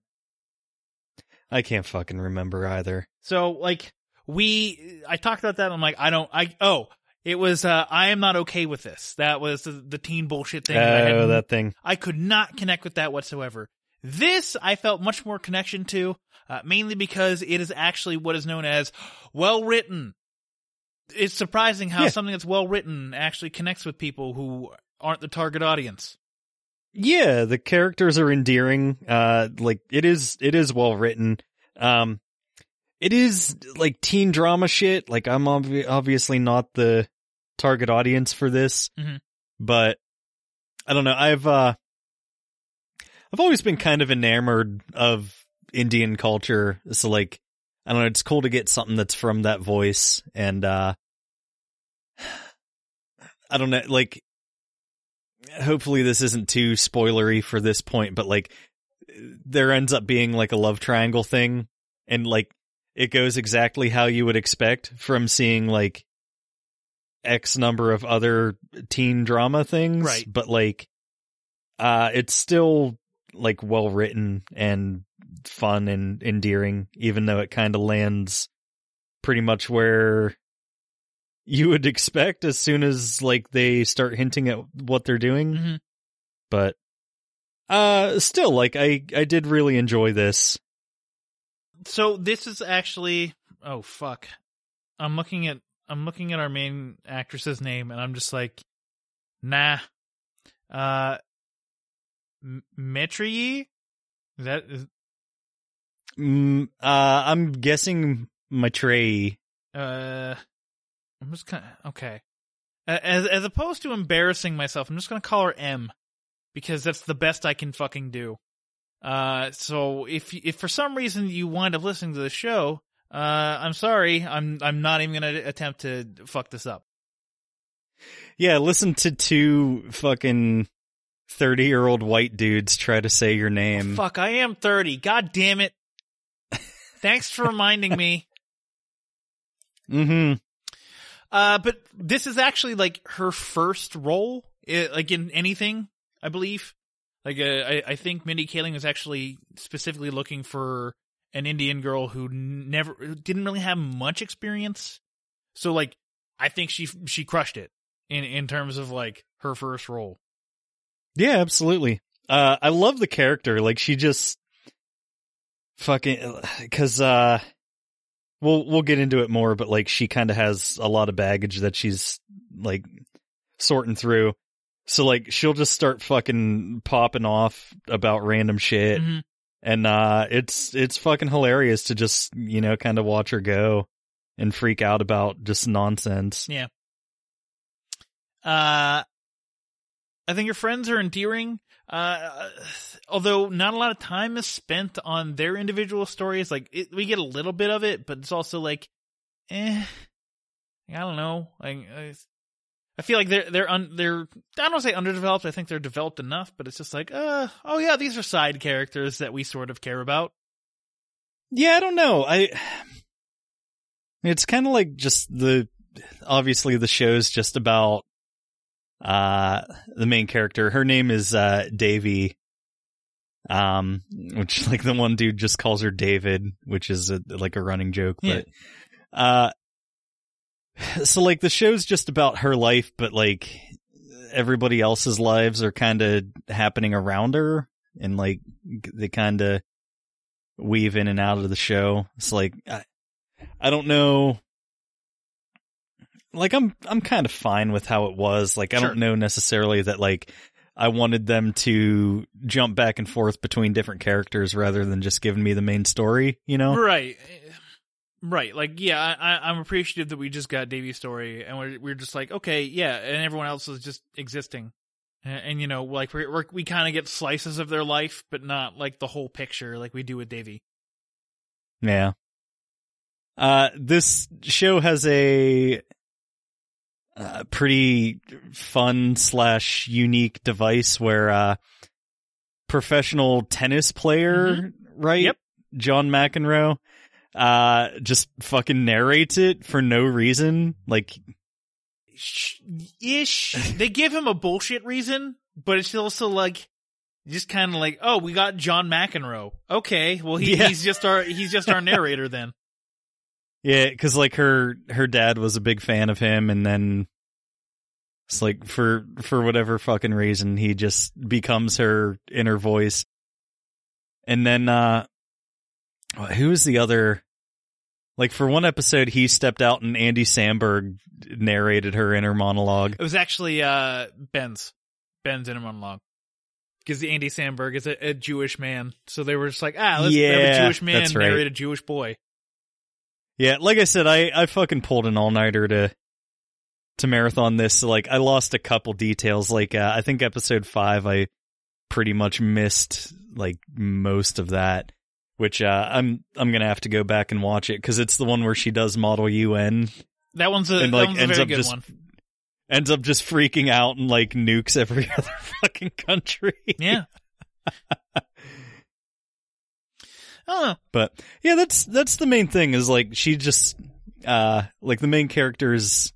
I can't fucking remember either. So like we, I talked about that. I'm like, I don't, I oh, it was uh, I am not okay with this. That was the, the teen bullshit thing. I, had- Oh, that thing. I could not connect with that whatsoever. This I felt much more connection to, uh, mainly because it is actually what is known as well written. It's surprising how Yeah. something that's well written actually connects with people who aren't the target audience. Yeah, the characters are endearing. Uh, like it is, it is well written. Um, it is like teen drama shit. Like I'm obvi- obviously not the target audience for this, Mhm. but I don't know. I've, uh, I've always been kind of enamored of Indian culture. So like, I don't know. It's cool to get something that's from that voice and, uh, [sighs] I don't know, like, hopefully this isn't too spoilery for this point, but like there ends up being like a love triangle thing and like it goes exactly how you would expect from seeing like X number of other teen drama things. Right. But like uh it's still like well written and fun and endearing, even though it kind of lands pretty much where you would expect as soon as like they start hinting at what they're doing. Mhm. But uh still like I I did really enjoy this. So this is actually oh fuck. I'm looking at I'm looking at our main actress's name and I'm just like nah. Uh M- that is, Mm, uh, I'm guessing Maitreyi. uh? I'm just kind of okay. As as opposed to embarrassing myself, I'm just gonna call her M because that's the best I can fucking do. Uh, so if if for some reason you wind up listening to the show, uh, I'm sorry. I'm I'm not even gonna attempt to fuck this up. Yeah, listen to two fucking thirty year old white dudes try to say your name. Fuck, I am 30. God damn it. [laughs] Thanks for reminding me. Mm-hmm. Uh, but this is actually like her first role, like in anything, I believe. Like, uh, I, I think Mindy Kaling is actually specifically looking for an Indian girl who never didn't really have much experience. So, like, I think she she crushed it in in terms of like her first role. Yeah, absolutely. Uh, I love the character. Like she just fucking because uh, we'll we'll get into it more, but like she kind of has a lot of baggage that she's like sorting through. So like she'll just start fucking popping off about random shit, Mhm. and uh, it's it's fucking hilarious to just you know kind of watch her go and freak out about just nonsense. Yeah. Uh, I think your friends are endearing. Uh, although not a lot of time is spent on their individual stories. Like it, we get a little bit of it, but it's also like, eh, I don't know. I, I feel like they're they're un, they're I don't want to say underdeveloped. I think they're developed enough, but it's just like, uh, oh yeah, these are side characters that we sort of care about. Yeah, I don't know. I it's kind of like just the obviously the show's just about uh the main character. Her name is uh Devi. Um which like the one dude just calls her David, which is a, like a running joke, Yeah. but uh so like the show's just about her life, but like everybody else's lives are kind of happening around her and like they kind of weave in and out of the show. It's like I, I don't know. Like I'm I'm kind of fine with how it was. Like I Sure. don't know necessarily that like I wanted them to jump back and forth between different characters rather than just giving me the main story, you know? Right. Right. Like, yeah, I, I'm appreciative that we just got Devi's story and we're, we're just like, okay, yeah, and everyone else is just existing. And, and you know, like, we're, we're, we kind of get slices of their life, but not like the whole picture like we do with Devi. Yeah. Uh, this show has a, uh pretty fun slash unique device where, uh, professional tennis player, right? Yep. John McEnroe, uh, just fucking narrates it for no reason. Like, Sh- Ish. [laughs] they give him a bullshit reason, but it's also like, just kind of like, oh, we got John McEnroe. Okay, well, he, Yeah. he's just our, he's just our [laughs] narrator then. Yeah, cause like her, her dad was a big fan of him and then it's like for, for whatever fucking reason, he just becomes her inner voice. And then, uh, who was the other, like for one episode, he stepped out and Andy Samberg narrated her inner monologue. It was actually uh Ben's Ben's inner monologue because Andy Samberg is a, a Jewish man, so they were just like, ah, let's have a Jewish man right. narrate a Jewish boy. Yeah, like I said, I, I fucking pulled an all nighter to to marathon this. So like I lost a couple details. Like uh, I think episode five, I pretty much missed like most of that. Which uh, I'm I'm gonna have to go back and watch it because it's the one where she does model UN That one's a and that like one's a very up good just one. ends up just freaking out and like nukes every [laughs] other fucking country. Yeah. [laughs] I don't know. But yeah, that's that's the main thing is like she just uh like the main character is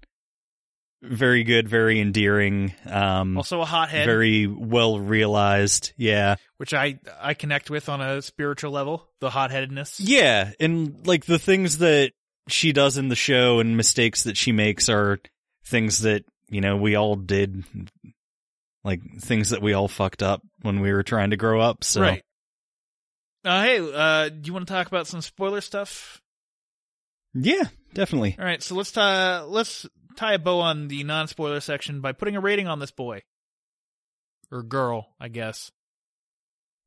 very good, very endearing, um Also a hothead, very well realized. Yeah. which I I connect with on a spiritual level. The hotheadedness. Yeah, and like the things that she does in the show and mistakes that she makes are things that, you know, we all did like things that we all fucked up when we were trying to grow up. So Right. Uh, hey, uh, do you want to talk about some spoiler stuff? yeah, definitely. All right, so let's tie let's tie a bow on the non-spoiler section by putting a rating on this boy or girl, I guess.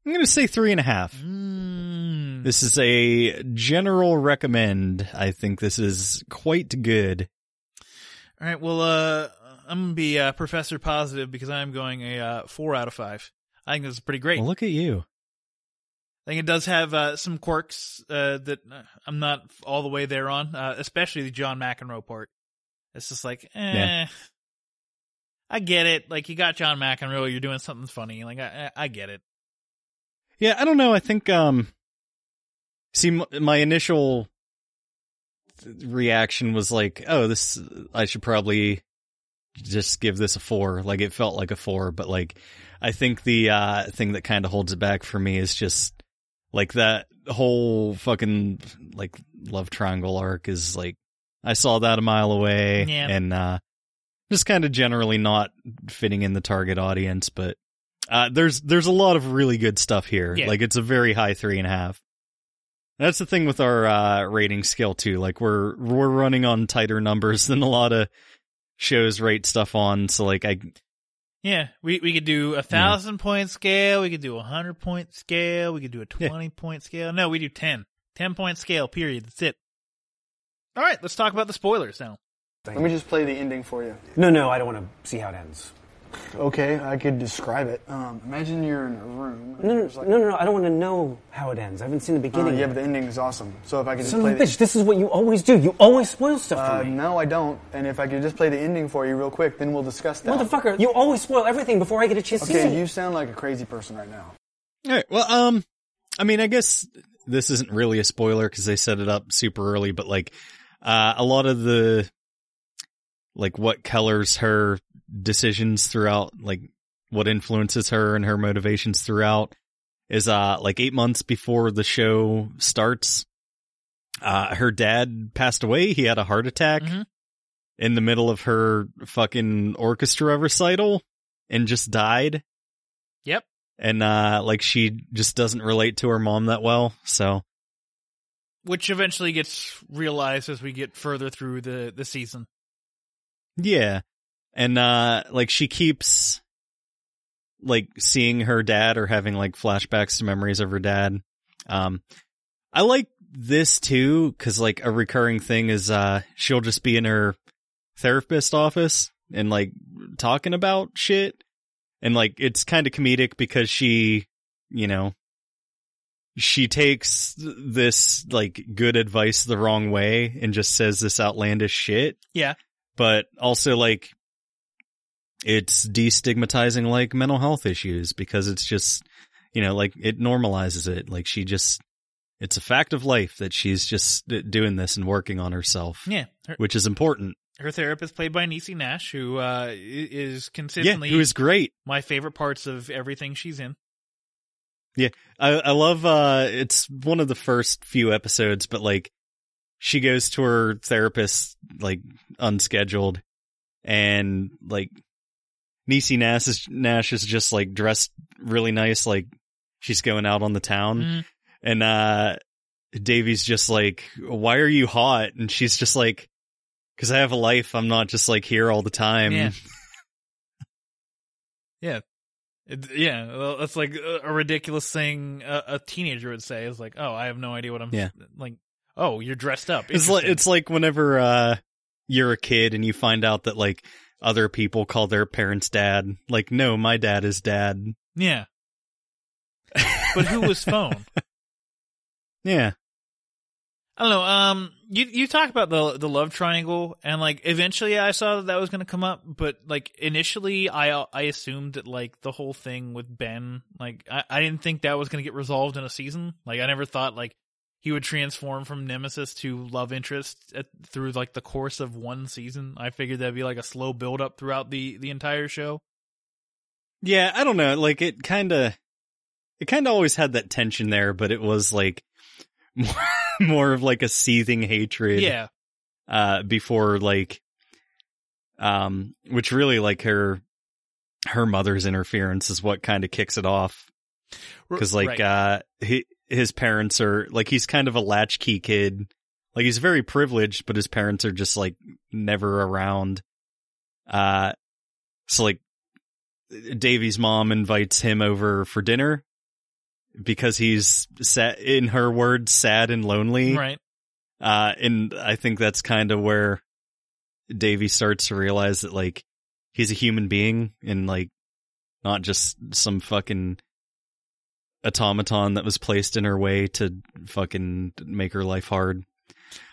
I'm going to say three and a half. Mm. This is a general recommend. I think this is quite good. All right. Well, uh, I'm gonna be uh, Professor Positive because I'm going a uh, four out of five. I think this is pretty great. Well, look at you. I think it does have uh, some quirks uh, that uh, I'm not all the way there on, uh, especially the John McEnroe part. It's just like, eh. Yeah. I get it. Like you got John McEnroe, you're doing something funny. Like I, I I get it. Yeah, I don't know. I think, um, see, my initial reaction was like, oh, this, I should probably just give this a four. Like it felt like a four, but like, I think the, uh, thing that kind of holds it back for me is just like that whole fucking, like, love triangle arc is like, I saw that a mile away Yeah. and, uh, just kind of generally not fitting in the target audience, but uh, there's there's a lot of really good stuff here. Yeah. Like it's a very high three and a half. That's the thing with our uh, rating scale too. Like we're we're running on tighter numbers [laughs] than a lot of shows rate stuff on. So like I Yeah, we we could do a thousand point scale. We could do a hundred point scale. We could do a Yeah. twenty point scale. No, we do ten. Ten point scale. Period. That's it. All right, let's talk about the spoilers now. Let me just play the ending for you. No, no, I don't want to see how it ends. Okay, I could describe it. Um, imagine you're in a room. No, no, like- no, no, no, I don't want to know how it ends. I haven't seen the Uh, beginning. yeah, yet. but the ending is awesome. So if I could just Son play of a the bitch, this is what you always do. You always spoil stuff Uh, for me. no, I don't. And if I could just play the ending for you real quick, then we'll discuss that. Motherfucker, you always spoil everything before I get a chance to see Okay, it. you sound like a crazy person right now. all right. Well, um, I mean, I guess this isn't really a spoiler because they set it up super early, but like uh, a lot of the like what colors her decisions throughout, like what influences her and her motivations throughout is uh like eight months before the show starts. Uh, her dad passed away. He had a heart attack Mhm. in the middle of her fucking orchestra recital and just died. Yep. And, uh, like she just doesn't relate to her mom that well. So, Which eventually gets realized as we get further through the the season. Yeah. And uh like she keeps like seeing her dad or having like flashbacks to memories of her dad. Um I like this too cuz like a recurring thing is uh she'll just be in her therapist office and like talking about shit and like it's kind of comedic because she, you know, she takes this like good advice the wrong way and just says this outlandish shit Yeah. but also like it's destigmatizing like mental health issues because it's just you know like it normalizes it like she just it's a fact of life that she's just doing this and working on herself Yeah. Her, which is important her therapist played by Niecy Nash, who uh, is yeah consistently who is great my favorite parts of everything she's in. yeah I, I love uh it's one of the first few episodes but like she goes to her therapist like unscheduled and like Niecy Nash is, Nash is just like dressed really nice like she's going out on the town Mhm. and uh Devi's just like why are you hot and she's just like cuz I have a life I'm not just like here all the time Yeah. [laughs] Yeah. It, yeah, well, that's like a, a ridiculous thing a, a teenager would say. Is like, oh, I have no idea what I'm Yeah. like. Oh, you're dressed up. It's like it's like whenever uh you're a kid and you find out that like other people call their parents dad. Like, no, my dad is dad. yeah. But who was phone? [laughs] Yeah. I don't know. Um, you you talk about the the love triangle, and like eventually I saw that that was going to come up, but like initially I I assumed that like the whole thing with Ben, like I I didn't think that was going to get resolved in a season. Like I never thought like he would transform from nemesis to love interest at, through like the course of one season. I figured that'd be like a slow build up throughout the the entire show. Yeah, I don't know. Like it kind of, it kind of always had that tension there, but it was like [laughs] more, more of like a seething hatred. Yeah, Uh, before like, um, which really like her, her mother's interference is what kind of kicks it off. Cause like, Right. uh, he, his parents are like, he's kind of a latchkey kid. Like he's very privileged, but his parents are just like never around. Uh, so like Devi's mom invites him over for dinner because he's sad, in her words, sad and lonely. Right. Uh, and I think that's kind of where Devi starts to realize that like he's a human being and like not just some fucking automaton that was placed in her way to fucking make her life hard.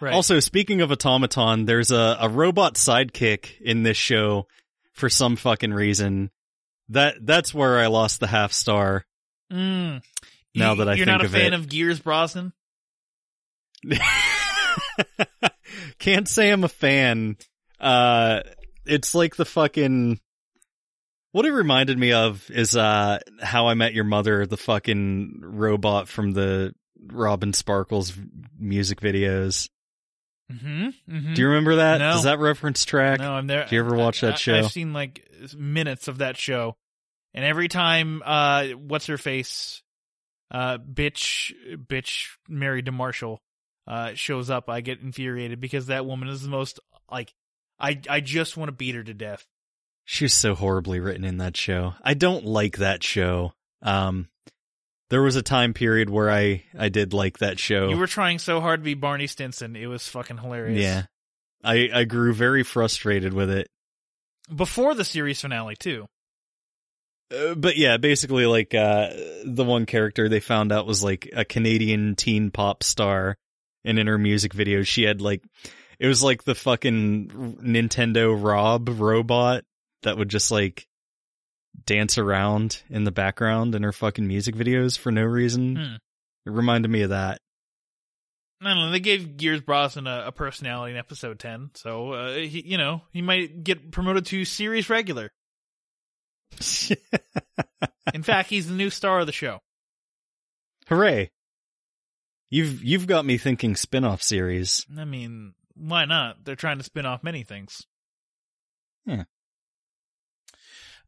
Right. Also, speaking of automaton, there's a, a robot sidekick in this show for some fucking reason. That that's where I lost the half star. Mm. Now You- that I think you're not a of fan it. of Gears Brosnan. [laughs] Can't say I'm a fan. Uh, it's like the fucking. What it reminded me of is uh how I met your mother, the fucking robot from the Robin Sparkles music videos. Mm-hmm. mm-hmm. Do you remember that? No. Does that reference track? No, I'm there. Do you ever watch that I- show? I've seen like minutes of that show, and every time, uh, what's her face, uh, bitch, bitch, married to Marshall, uh, shows up, I get infuriated because that woman is the most like, I I just want to beat her to death. She was so horribly written in that show. I don't like that show. Um, there was a time period where I I did like that show. You were trying so hard to be Barney Stinson, it was fucking hilarious. yeah, I I grew very frustrated with it. Before the series finale too. Uh, but yeah, basically like uh the one character they found out was like a Canadian teen pop star and in her music video she had like it was like the fucking Nintendo Rob robot that would just like dance around in the background in her fucking music videos for no reason. Hmm. It reminded me of that. I don't know. They gave Gears Brosnan a, a personality in episode ten, so uh, he, you know, he might get promoted to series regular. [laughs] in fact, he's the new star of the show. Hooray. You've you've got me thinking spin-off series. I mean, why not? They're trying to spin off many things. Yeah.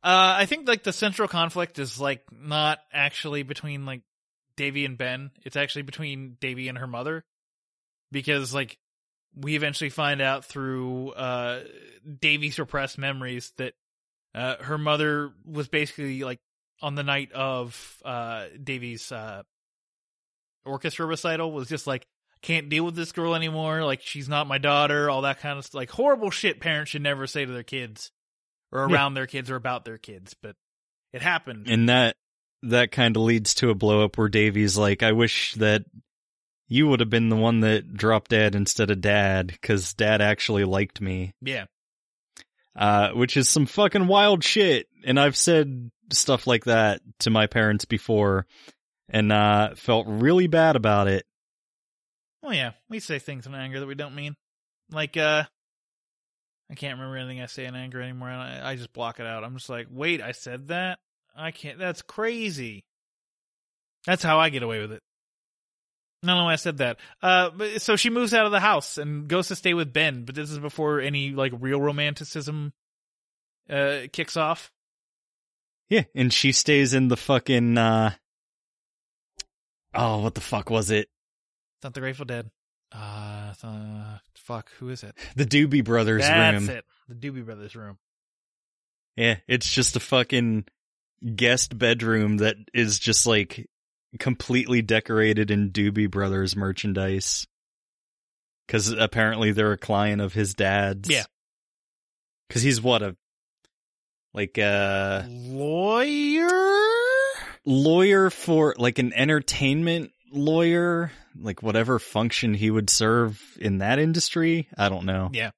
Uh, I think like the central conflict is like not actually between like Devi and Ben. It's actually between Devi and her mother, because like we eventually find out through uh Devi's repressed memories that uh her mother was basically like on the night of uh Devi's uh orchestra recital was just like can't deal with this girl anymore. Like she's not my daughter. All that kind of like horrible shit parents should never say to their kids or Yeah. around their kids or about their kids but it happened And that that kind of leads to a blow up where Devi's like, I wish that you would have been the one that dropped dad instead of dad, because dad actually liked me. yeah Uh, which is some fucking wild shit. And I've said stuff like that to my parents before and, uh, felt really bad about it. oh yeah we say things in anger that we don't mean like uh i can't remember anything i say in anger anymore and I, I just block it out i'm just like wait i said that i can't that's crazy that's how i get away with it I don't know why I said that. Uh, but, so she moves out of the house and goes to stay with Ben, but this is before any like real romanticism uh kicks off. Yeah. And she stays in the fucking, uh, oh, what the fuck was it? It's not the Grateful Dead. Uh, uh fuck, who is it? The Doobie Brothers That's room. That's it. The Doobie Brothers room. Yeah, it's just a fucking guest bedroom that is just like completely decorated in Doobie Brothers merchandise. Cause apparently they're a client of his dad's. Yeah. Cause he's what a, like a Lawyer? lawyer for, like an entertainment lawyer, like whatever function he would serve in that industry. I don't know. Yeah.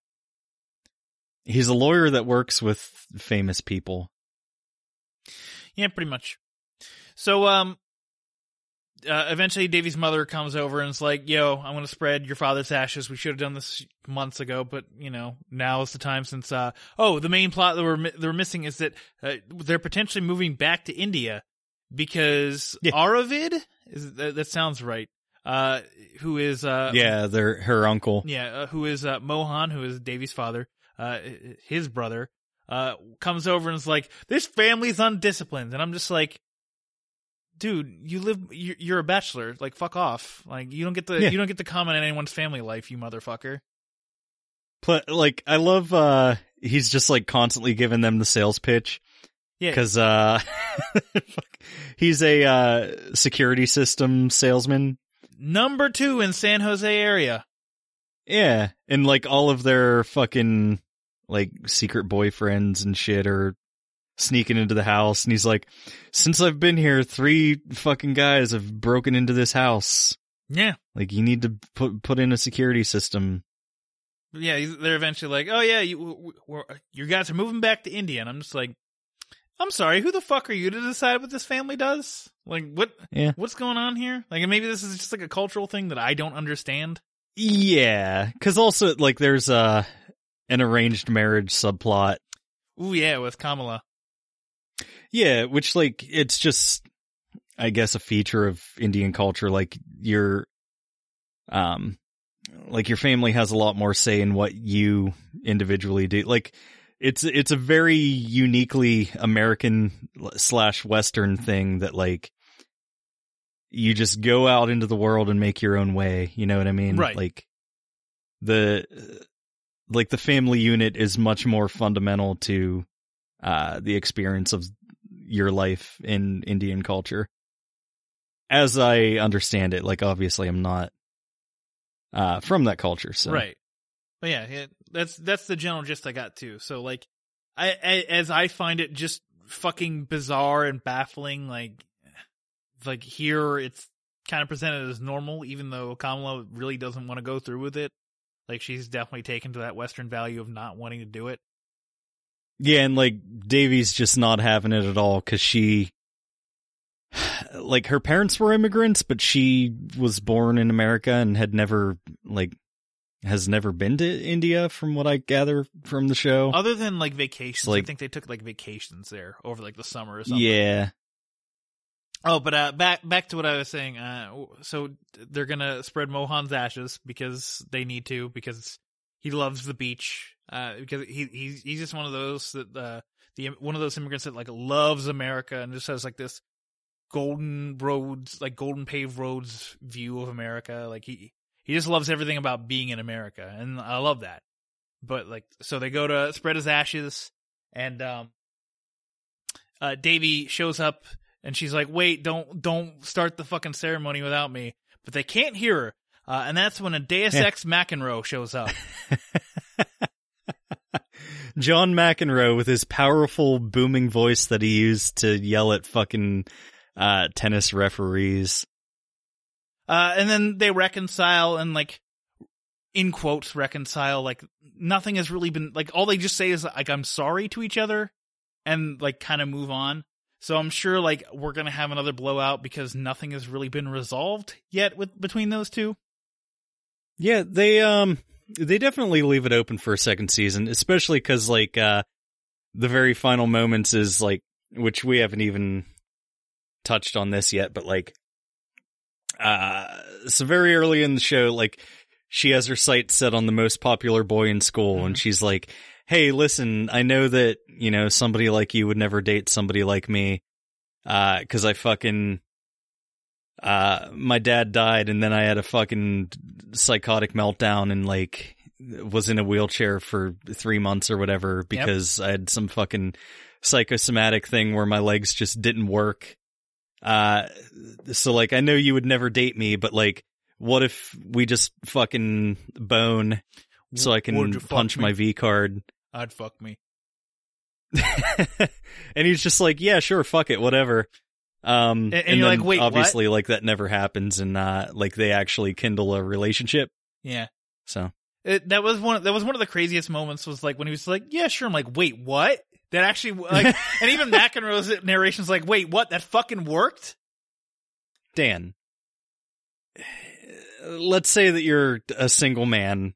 He's a lawyer that works with famous people. Yeah, pretty much. So, um, uh, eventually Devi's mother comes over and is like, yo, I'm going to spread your father's ashes. We should have done this months ago, but you know, now is the time since, uh, oh, the main plot that we're, mi- they're missing is that, uh, they're potentially moving back to India because Aravid is, that, that sounds right. Uh, who is, uh, yeah, they're her uncle. yeah, uh, who is uh, Mohan, who is Devi's father, uh, his brother, uh, comes over and is like, "This family's undisciplined," and I'm just like, "Dude, you live, you're, you're a bachelor. Like, fuck off. Like, you don't get to, Yeah. you don't get to comment on anyone's family life, you motherfucker." Pl- like I love uh he's just like constantly giving them the sales pitch. Yeah. because uh, [laughs] he's a uh, security system salesman. Number two in San Jose area. Yeah, and like all of their fucking like secret boyfriends and shit are sneaking into the house, and he's like, "Since I've been here, three fucking guys have broken into this house. Yeah. Like, you need to put put in a security system." Yeah, they're eventually like, "Oh yeah, you we're, you guys are moving back to India," and I'm just like, "I'm sorry, who the fuck are you to decide what this family does? Like, what Yeah. what's going on here? Like, maybe this is just like a cultural thing that I don't understand." Yeah, because also like there's uh an arranged marriage subplot. Ooh yeah, with Kamala. Yeah, which like it's just I guess a feature of Indian culture like your um like your family has a lot more say in what you individually do. Like it's it's a very uniquely American slash Western thing that like you just go out into the world and make your own way. You know what I mean? Right. Like the like the family unit is much more fundamental to uh the experience of your life in Indian culture. As I understand it, like obviously I'm not uh from that culture, so Right. But yeah, yeah, that's that's the general gist I got too. So like, I, I as I find it just fucking bizarre and baffling. Like, like here it's kind of presented as normal, even though Kamala really doesn't want to go through with it. Like she's definitely taken to that Western value of not wanting to do it. Yeah, and like Devi's just not having it at all because she, [sighs] like, her parents were immigrants, but she was born in America and had never, like, has never been to India, from what I gather from the show. Other than like vacations, Like- I think they took like vacations there over like the summer or something. yeah, Oh, but uh, back back to what I was saying. Uh, so they're gonna spread Mohan's ashes because they need to because he loves the beach. Uh, because he he's he's just one of those that uh the one of those immigrants that like loves America and just has like this golden roads like golden paved roads view of America. Like he he just loves everything about being in America, and I love that. But like, so they go to spread his ashes, and um, uh, Devi shows up and she's like, "Wait, don't don't start the fucking ceremony without me." But they can't hear her, uh, and that's when a Deus Yeah. Ex McEnroe shows up. [laughs] John McEnroe with his powerful booming voice that he used to yell at fucking uh tennis referees. Uh, and then they reconcile and like, in quotes, reconcile. Like nothing has really been like all they just say is like I'm sorry to each other, and like kind of move on. So I'm sure like we're gonna have another blowout because nothing has really been resolved yet with between those two. Yeah, they um they definitely leave it open for a second season, especially cuz like uh the very final moments is like which we haven't even touched on this yet, but like uh so very early in the show like she has her sights set on the most popular boy in school and she's like, "Hey, listen, I know that, you know, somebody like you would never date somebody like me uh cuz I fucking uh my dad died and then I had a fucking psychotic meltdown and like was in a wheelchair for 3 months or whatever because I had some fucking psychosomatic thing where my legs just didn't work. Uh so like I know you would never date me but like what if we just fucking bone so I can punch my V card? I'd fuck me. [laughs] and he's just like, yeah, sure, fuck it, whatever. Um, And- and you're then like, wait, what? obviously, like that never happens, and uh, like they actually kindle a relationship. Yeah. So It, that was one. That was one of the craziest moments. Was like when he was like, "Yeah, sure." I'm like, "Wait, what?" That actually like, [laughs] and even McEnroe's narration's like, "Wait, what? That fucking worked." Dan, let's say that you're a single man.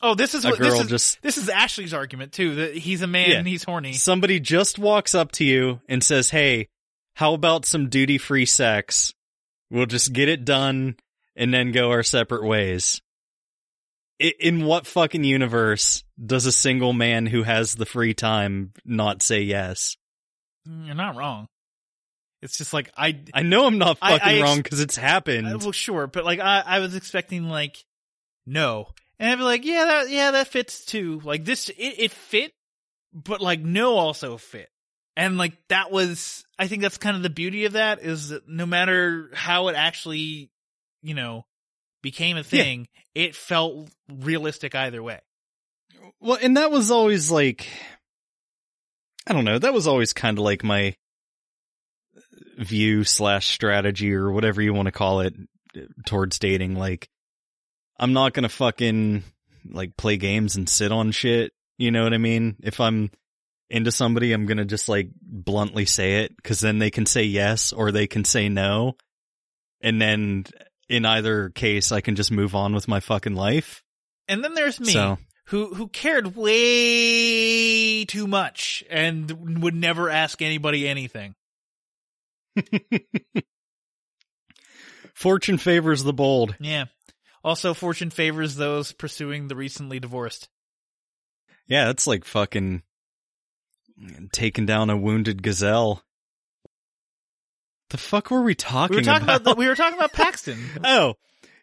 Oh, this is A what this girl is. just- this is Ashley's argument too. That he's a man Yeah. and he's horny. Somebody just walks up to you and says, "Hey, how about some duty-free sex? We'll just get it done and then go our separate ways." I- In what fucking universe does a single man who has the free time not say yes? Mm, You're not wrong. It's just like I. I know I'm not fucking I ex- wrong because it's happened. Uh, well, sure, but like I, I was expecting like no, and I'd be like, yeah, that yeah, that fits too. Like this, it, it fit, but like no also fit, And like that was, I think that's kind of the beauty of that is that no matter how it actually, you know, became a thing, it felt realistic either way. Well, and that was always like, I don't know, that was always kind of like my view slash strategy or whatever you want to call it uh, towards dating. Like, I'm not gonna fucking like play games and sit on shit. You know what I mean? If I'm into somebody, I'm gonna just like bluntly say it because then they can say yes or they can say no. And then in either case, I can just move on with my fucking life. And then there's me So- who who cared way too much and would never ask anybody anything. [laughs] Fortune favors the bold. Yeah. Also, fortune favors those pursuing the recently divorced. Yeah, that's like fucking taking down a wounded gazelle. The fuck were we talking We were talking about, about? the, we were talking about [laughs] Paxton. oh,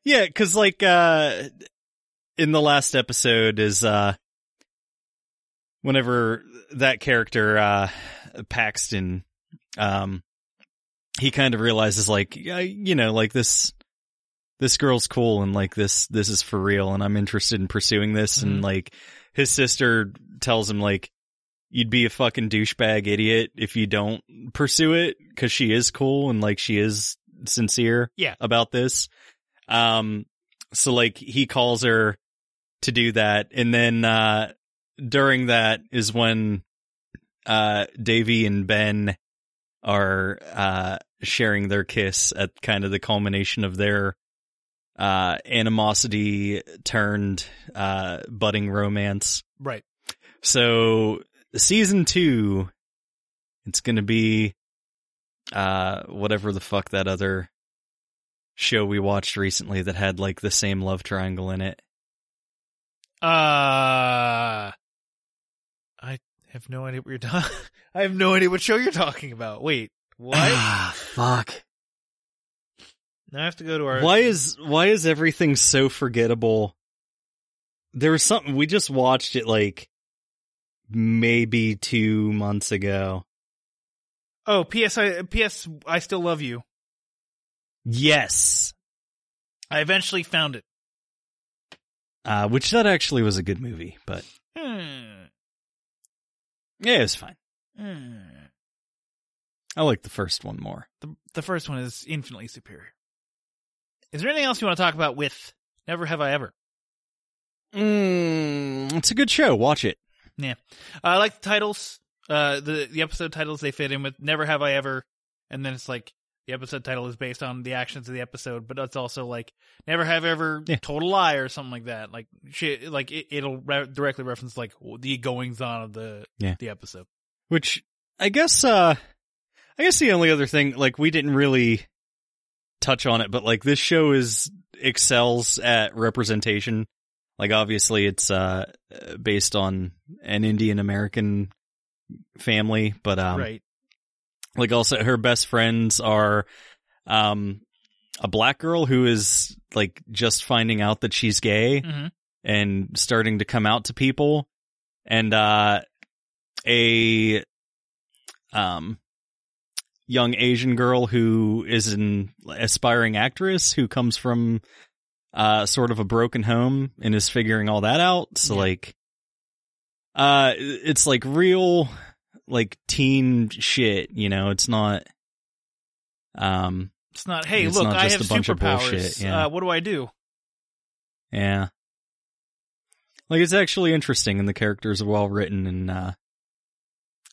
yeah, cause like, uh, in the last episode is, uh, whenever that character, uh, Paxton, um, he kind of realizes like, you know, like this, this girl's cool and like this, this is for real and I'm interested in pursuing this. And Mhm. like his sister tells him like, you'd be a fucking douchebag idiot if you don't pursue it because she is cool and like she is sincere Yeah. about this. Um, so like he calls her to do that. And then, uh, during that is when, uh, Devi and Ben are, uh, sharing their kiss at kind of the culmination of their, uh, animosity turned, uh, budding romance. Right. So season two, it's gonna be uh whatever the fuck that other show we watched recently that had like the same love triangle in it. Uh, I have no idea what you're talking. [laughs] I have no idea what show you're talking about. Wait, what? Ah, fuck. now I have to go to our. Why is why is everything so forgettable? There was something we just watched it like maybe two months ago. Oh, P.S. I, P.S. I still love you. Yes. I eventually found it. Uh which that actually was a good movie, but Hmm. yeah, it was fine. Hmm. I like the first one more. The the first one is infinitely superior. Is there anything else you want to talk about with Never Have I Ever? Mm, it's a good show. Watch it. Yeah, I like the titles. Uh, the the episode titles they fit in with "Never Have I Ever," and then it's like the episode title is based on the actions of the episode, but it's also like "Never Have Ever," Yeah. total lie or something like that. Like shit, like it, it'll re- directly reference like the goings on of the Yeah. the episode. Which I guess uh I guess the only other thing like we didn't really touch on it, but like this show is excels at representation. Like obviously it's uh based on an Indian American family, but um right. like also her best friends are um a black girl who is like just finding out that she's gay Mhm. and starting to come out to people and uh a um young asian girl who is an aspiring actress who comes from uh sort of a broken home and is figuring all that out so Yeah. like uh it's like real like teen shit you know it's not um It's not. Hey, It's look, not I have a bunch of superpowers. yeah. uh, what do I do? Yeah. Like it's actually interesting and the characters are well written and uh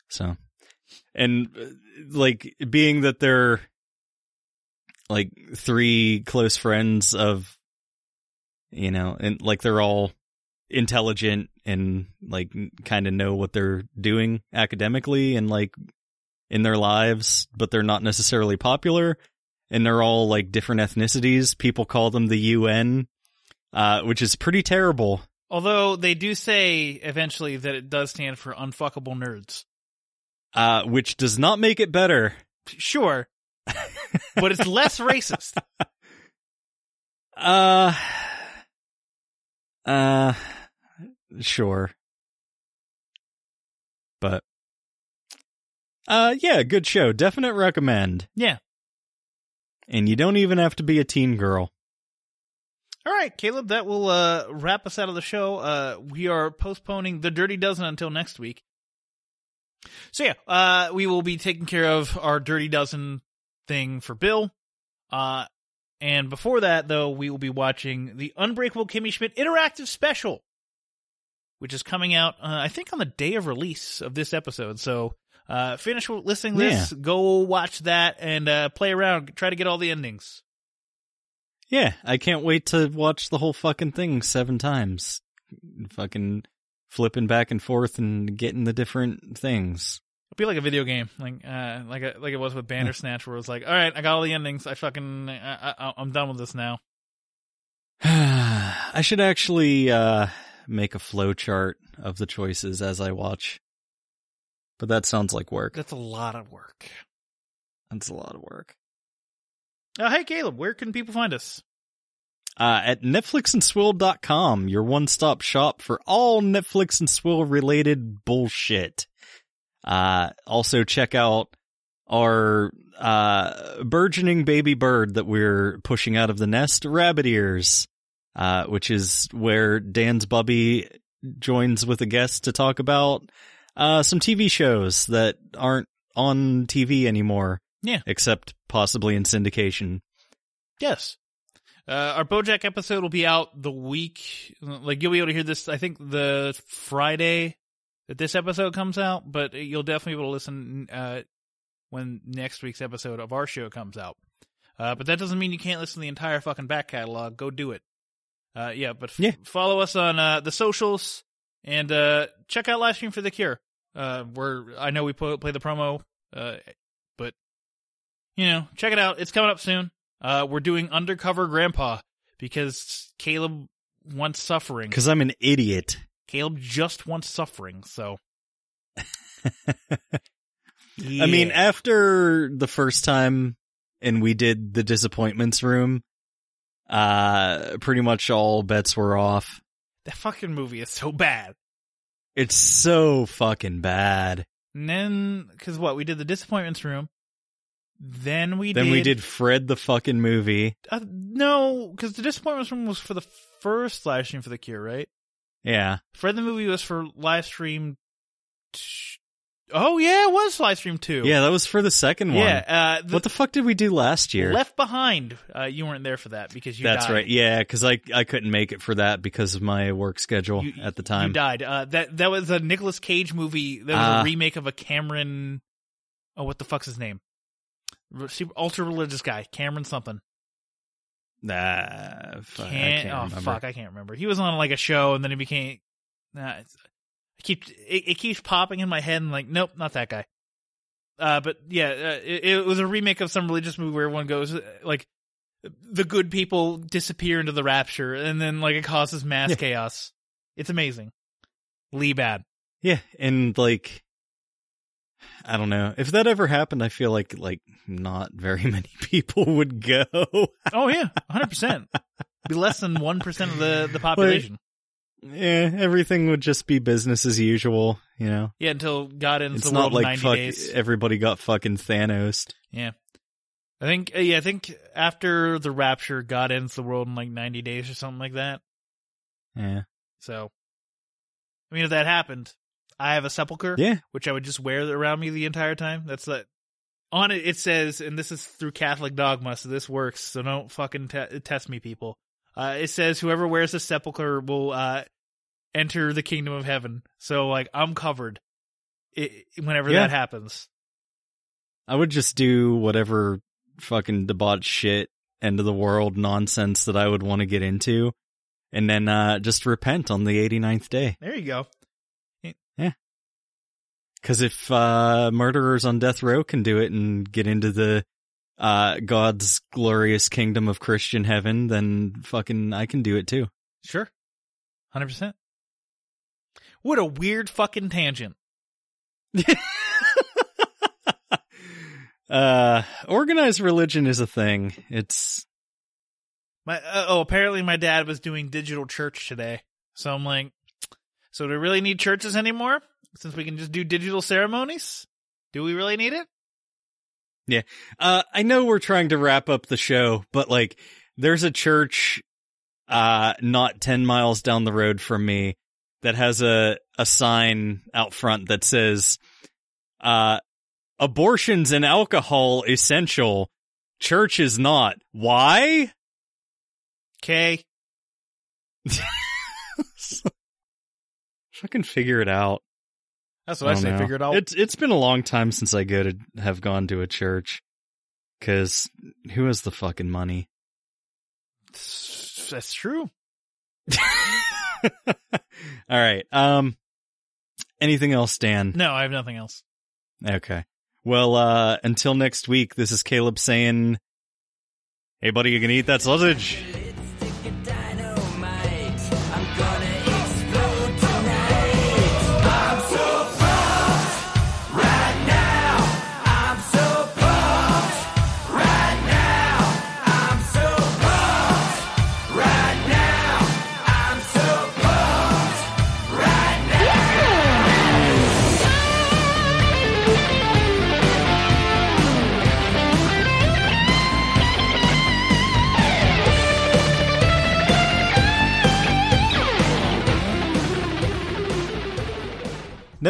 so and uh, like being that they're like three close friends of you know and like they're all intelligent and like kind of know what they're doing academically and like in their lives but they're not necessarily popular and they're all like different ethnicities people call them the UN uh, which is pretty terrible. Although they do say eventually that it does stand for unfuckable nerds. Uh, which does not make it better. Sure, [laughs] but it's less racist. Uh, uh, sure. But Uh, yeah, good show. Definite recommend. Yeah. And you don't even have to be a teen girl. All right, Caleb, that will uh, wrap us out of the show. Uh, we are postponing the Dirty Dozen until next week. So yeah, uh, we will be taking care of our Dirty Dozen thing for Bill. Uh, and before that, though, we will be watching the Unbreakable Kimmy Schmidt interactive special, which is coming out, uh, I think, on the day of release of this episode. So uh, finish listening this, go watch that, and uh, play around. Try to get all the endings. Yeah, I can't wait to watch the whole fucking thing seven times. Fucking flipping back and forth and getting the different things. It'll be like a video game, like uh, like a, like it was with Bandersnatch, where it was like, all right, I got all the endings. I fucking, I, I, I'm done with this now. [sighs] I should actually uh, make a flow chart of the choices as I watch. But that sounds like work. That's a lot of work. That's a lot of work. Uh, hey, Caleb, where can people find us? Uh, at netflixandswill.com, your one-stop shop for all Netflix and Swill related bullshit. Uh, also check out our, uh, burgeoning baby bird that we're pushing out of the nest, Rabbit Ears, uh, which is where Dan's Bubby joins with a guest to talk about, uh, some TV shows that aren't on TV anymore. Yeah. Except possibly in syndication. Yes. Uh, our BoJack episode will be out the week, like you'll be able to hear this. I think the Friday that this episode comes out, but you'll definitely be able to listen uh, when next week's episode of our show comes out. Uh, but that doesn't mean you can't listen to the entire fucking back catalog. Go do it. Uh, yeah, but f- yeah. follow us on uh, the socials and uh, check out Livestream for the Cure. Uh, where I know we play the promo, uh, but you know, check it out. It's coming up soon. Uh, we're doing Undercover Grandpa because Caleb wants suffering. Because I'm an idiot. Caleb just wants suffering, so. [laughs] I mean, after the first time and we did the disappointments room, uh, pretty much all bets were off. That fucking movie is so bad. It's so fucking bad. And then, cause what, we did the disappointments room. Then we then did, we did Fred the fucking movie. Uh, no, because the disappointments room was for the first live stream for the Cure, right? Yeah. Fred the movie was for live stream. T- oh yeah, it was live stream two. Yeah, that was for the second one. Yeah. Uh, the, what the fuck did we do last year? Left Behind. Uh, you weren't there for that because you. That's died. right. Yeah, because I I couldn't make it for that because of my work schedule You- at the time. You died. Uh, that that was a Nicolas Cage movie. That was Ah. a remake of a Cameron. Oh, what the fuck's his name? Ultra religious guy, Cameron something. Nah, fu- I Can't, can't oh remember. fuck, I can't remember. He was on like a show, and then he became. Nah, it's, I keep it, it keeps popping in my head, and like, nope, not that guy. Uh, but yeah, uh, it, it was a remake of some religious movie where everyone goes uh, like, the good people disappear into the rapture, and then like it causes mass Yeah. chaos. It's amazing. Lee bad. Yeah, and like I don't know. If that ever happened, I feel like like not very [laughs] many people would go. Oh yeah, hundred percent. Be less than one percent of the the population. yeah, everything would just be business as usual, you know. yeah, until God ends It's the not world in like ninety fuck days. everybody got fucking Thanos. Yeah. I think uh, yeah, I think after the rapture, God ends the world in like ninety days or something like that. Yeah. So, I mean, if that happened, I have a sepulcher, Yeah. which I would just wear around me the entire time. That's the on it. It says, and this is through Catholic dogma, so this works. So don't fucking te- test me, people. Uh, it says whoever wears a sepulcher will uh, enter the kingdom of heaven. So like I'm covered. i whenever Yeah. that happens. I would just do whatever fucking debauched shit end of the world nonsense that I would want to get into and then uh just repent on the 89th day. There you go. Cuz if uh murderers on death row can do it and get into the uh God's glorious kingdom of Christian heaven, then fucking I can do it too. Sure. 100%. What a weird fucking tangent. [laughs] Uh organized religion is a thing. It's My uh, oh, apparently my dad was doing digital church today. So I'm like, so do we really need churches anymore? Since we can just do digital ceremonies? Do we really need it? Yeah. Uh, I know we're trying to wrap up the show, but like, there's a church, uh, not 10 miles down the road from me that has a, a sign out front that says, uh, abortions and alcohol essential. Church is not. Why? Okay. [laughs] Fucking figure it out. That's what I, don't say. know. Figure it out. It's it's been a long time since I go to have gone to a church. Cause who has the fucking money? That's true. [laughs] All right. Um. Anything else, Dan? No, I have nothing else. Okay. Well, uh, until next week, this is Caleb saying, Hey buddy, you can eat that sausage.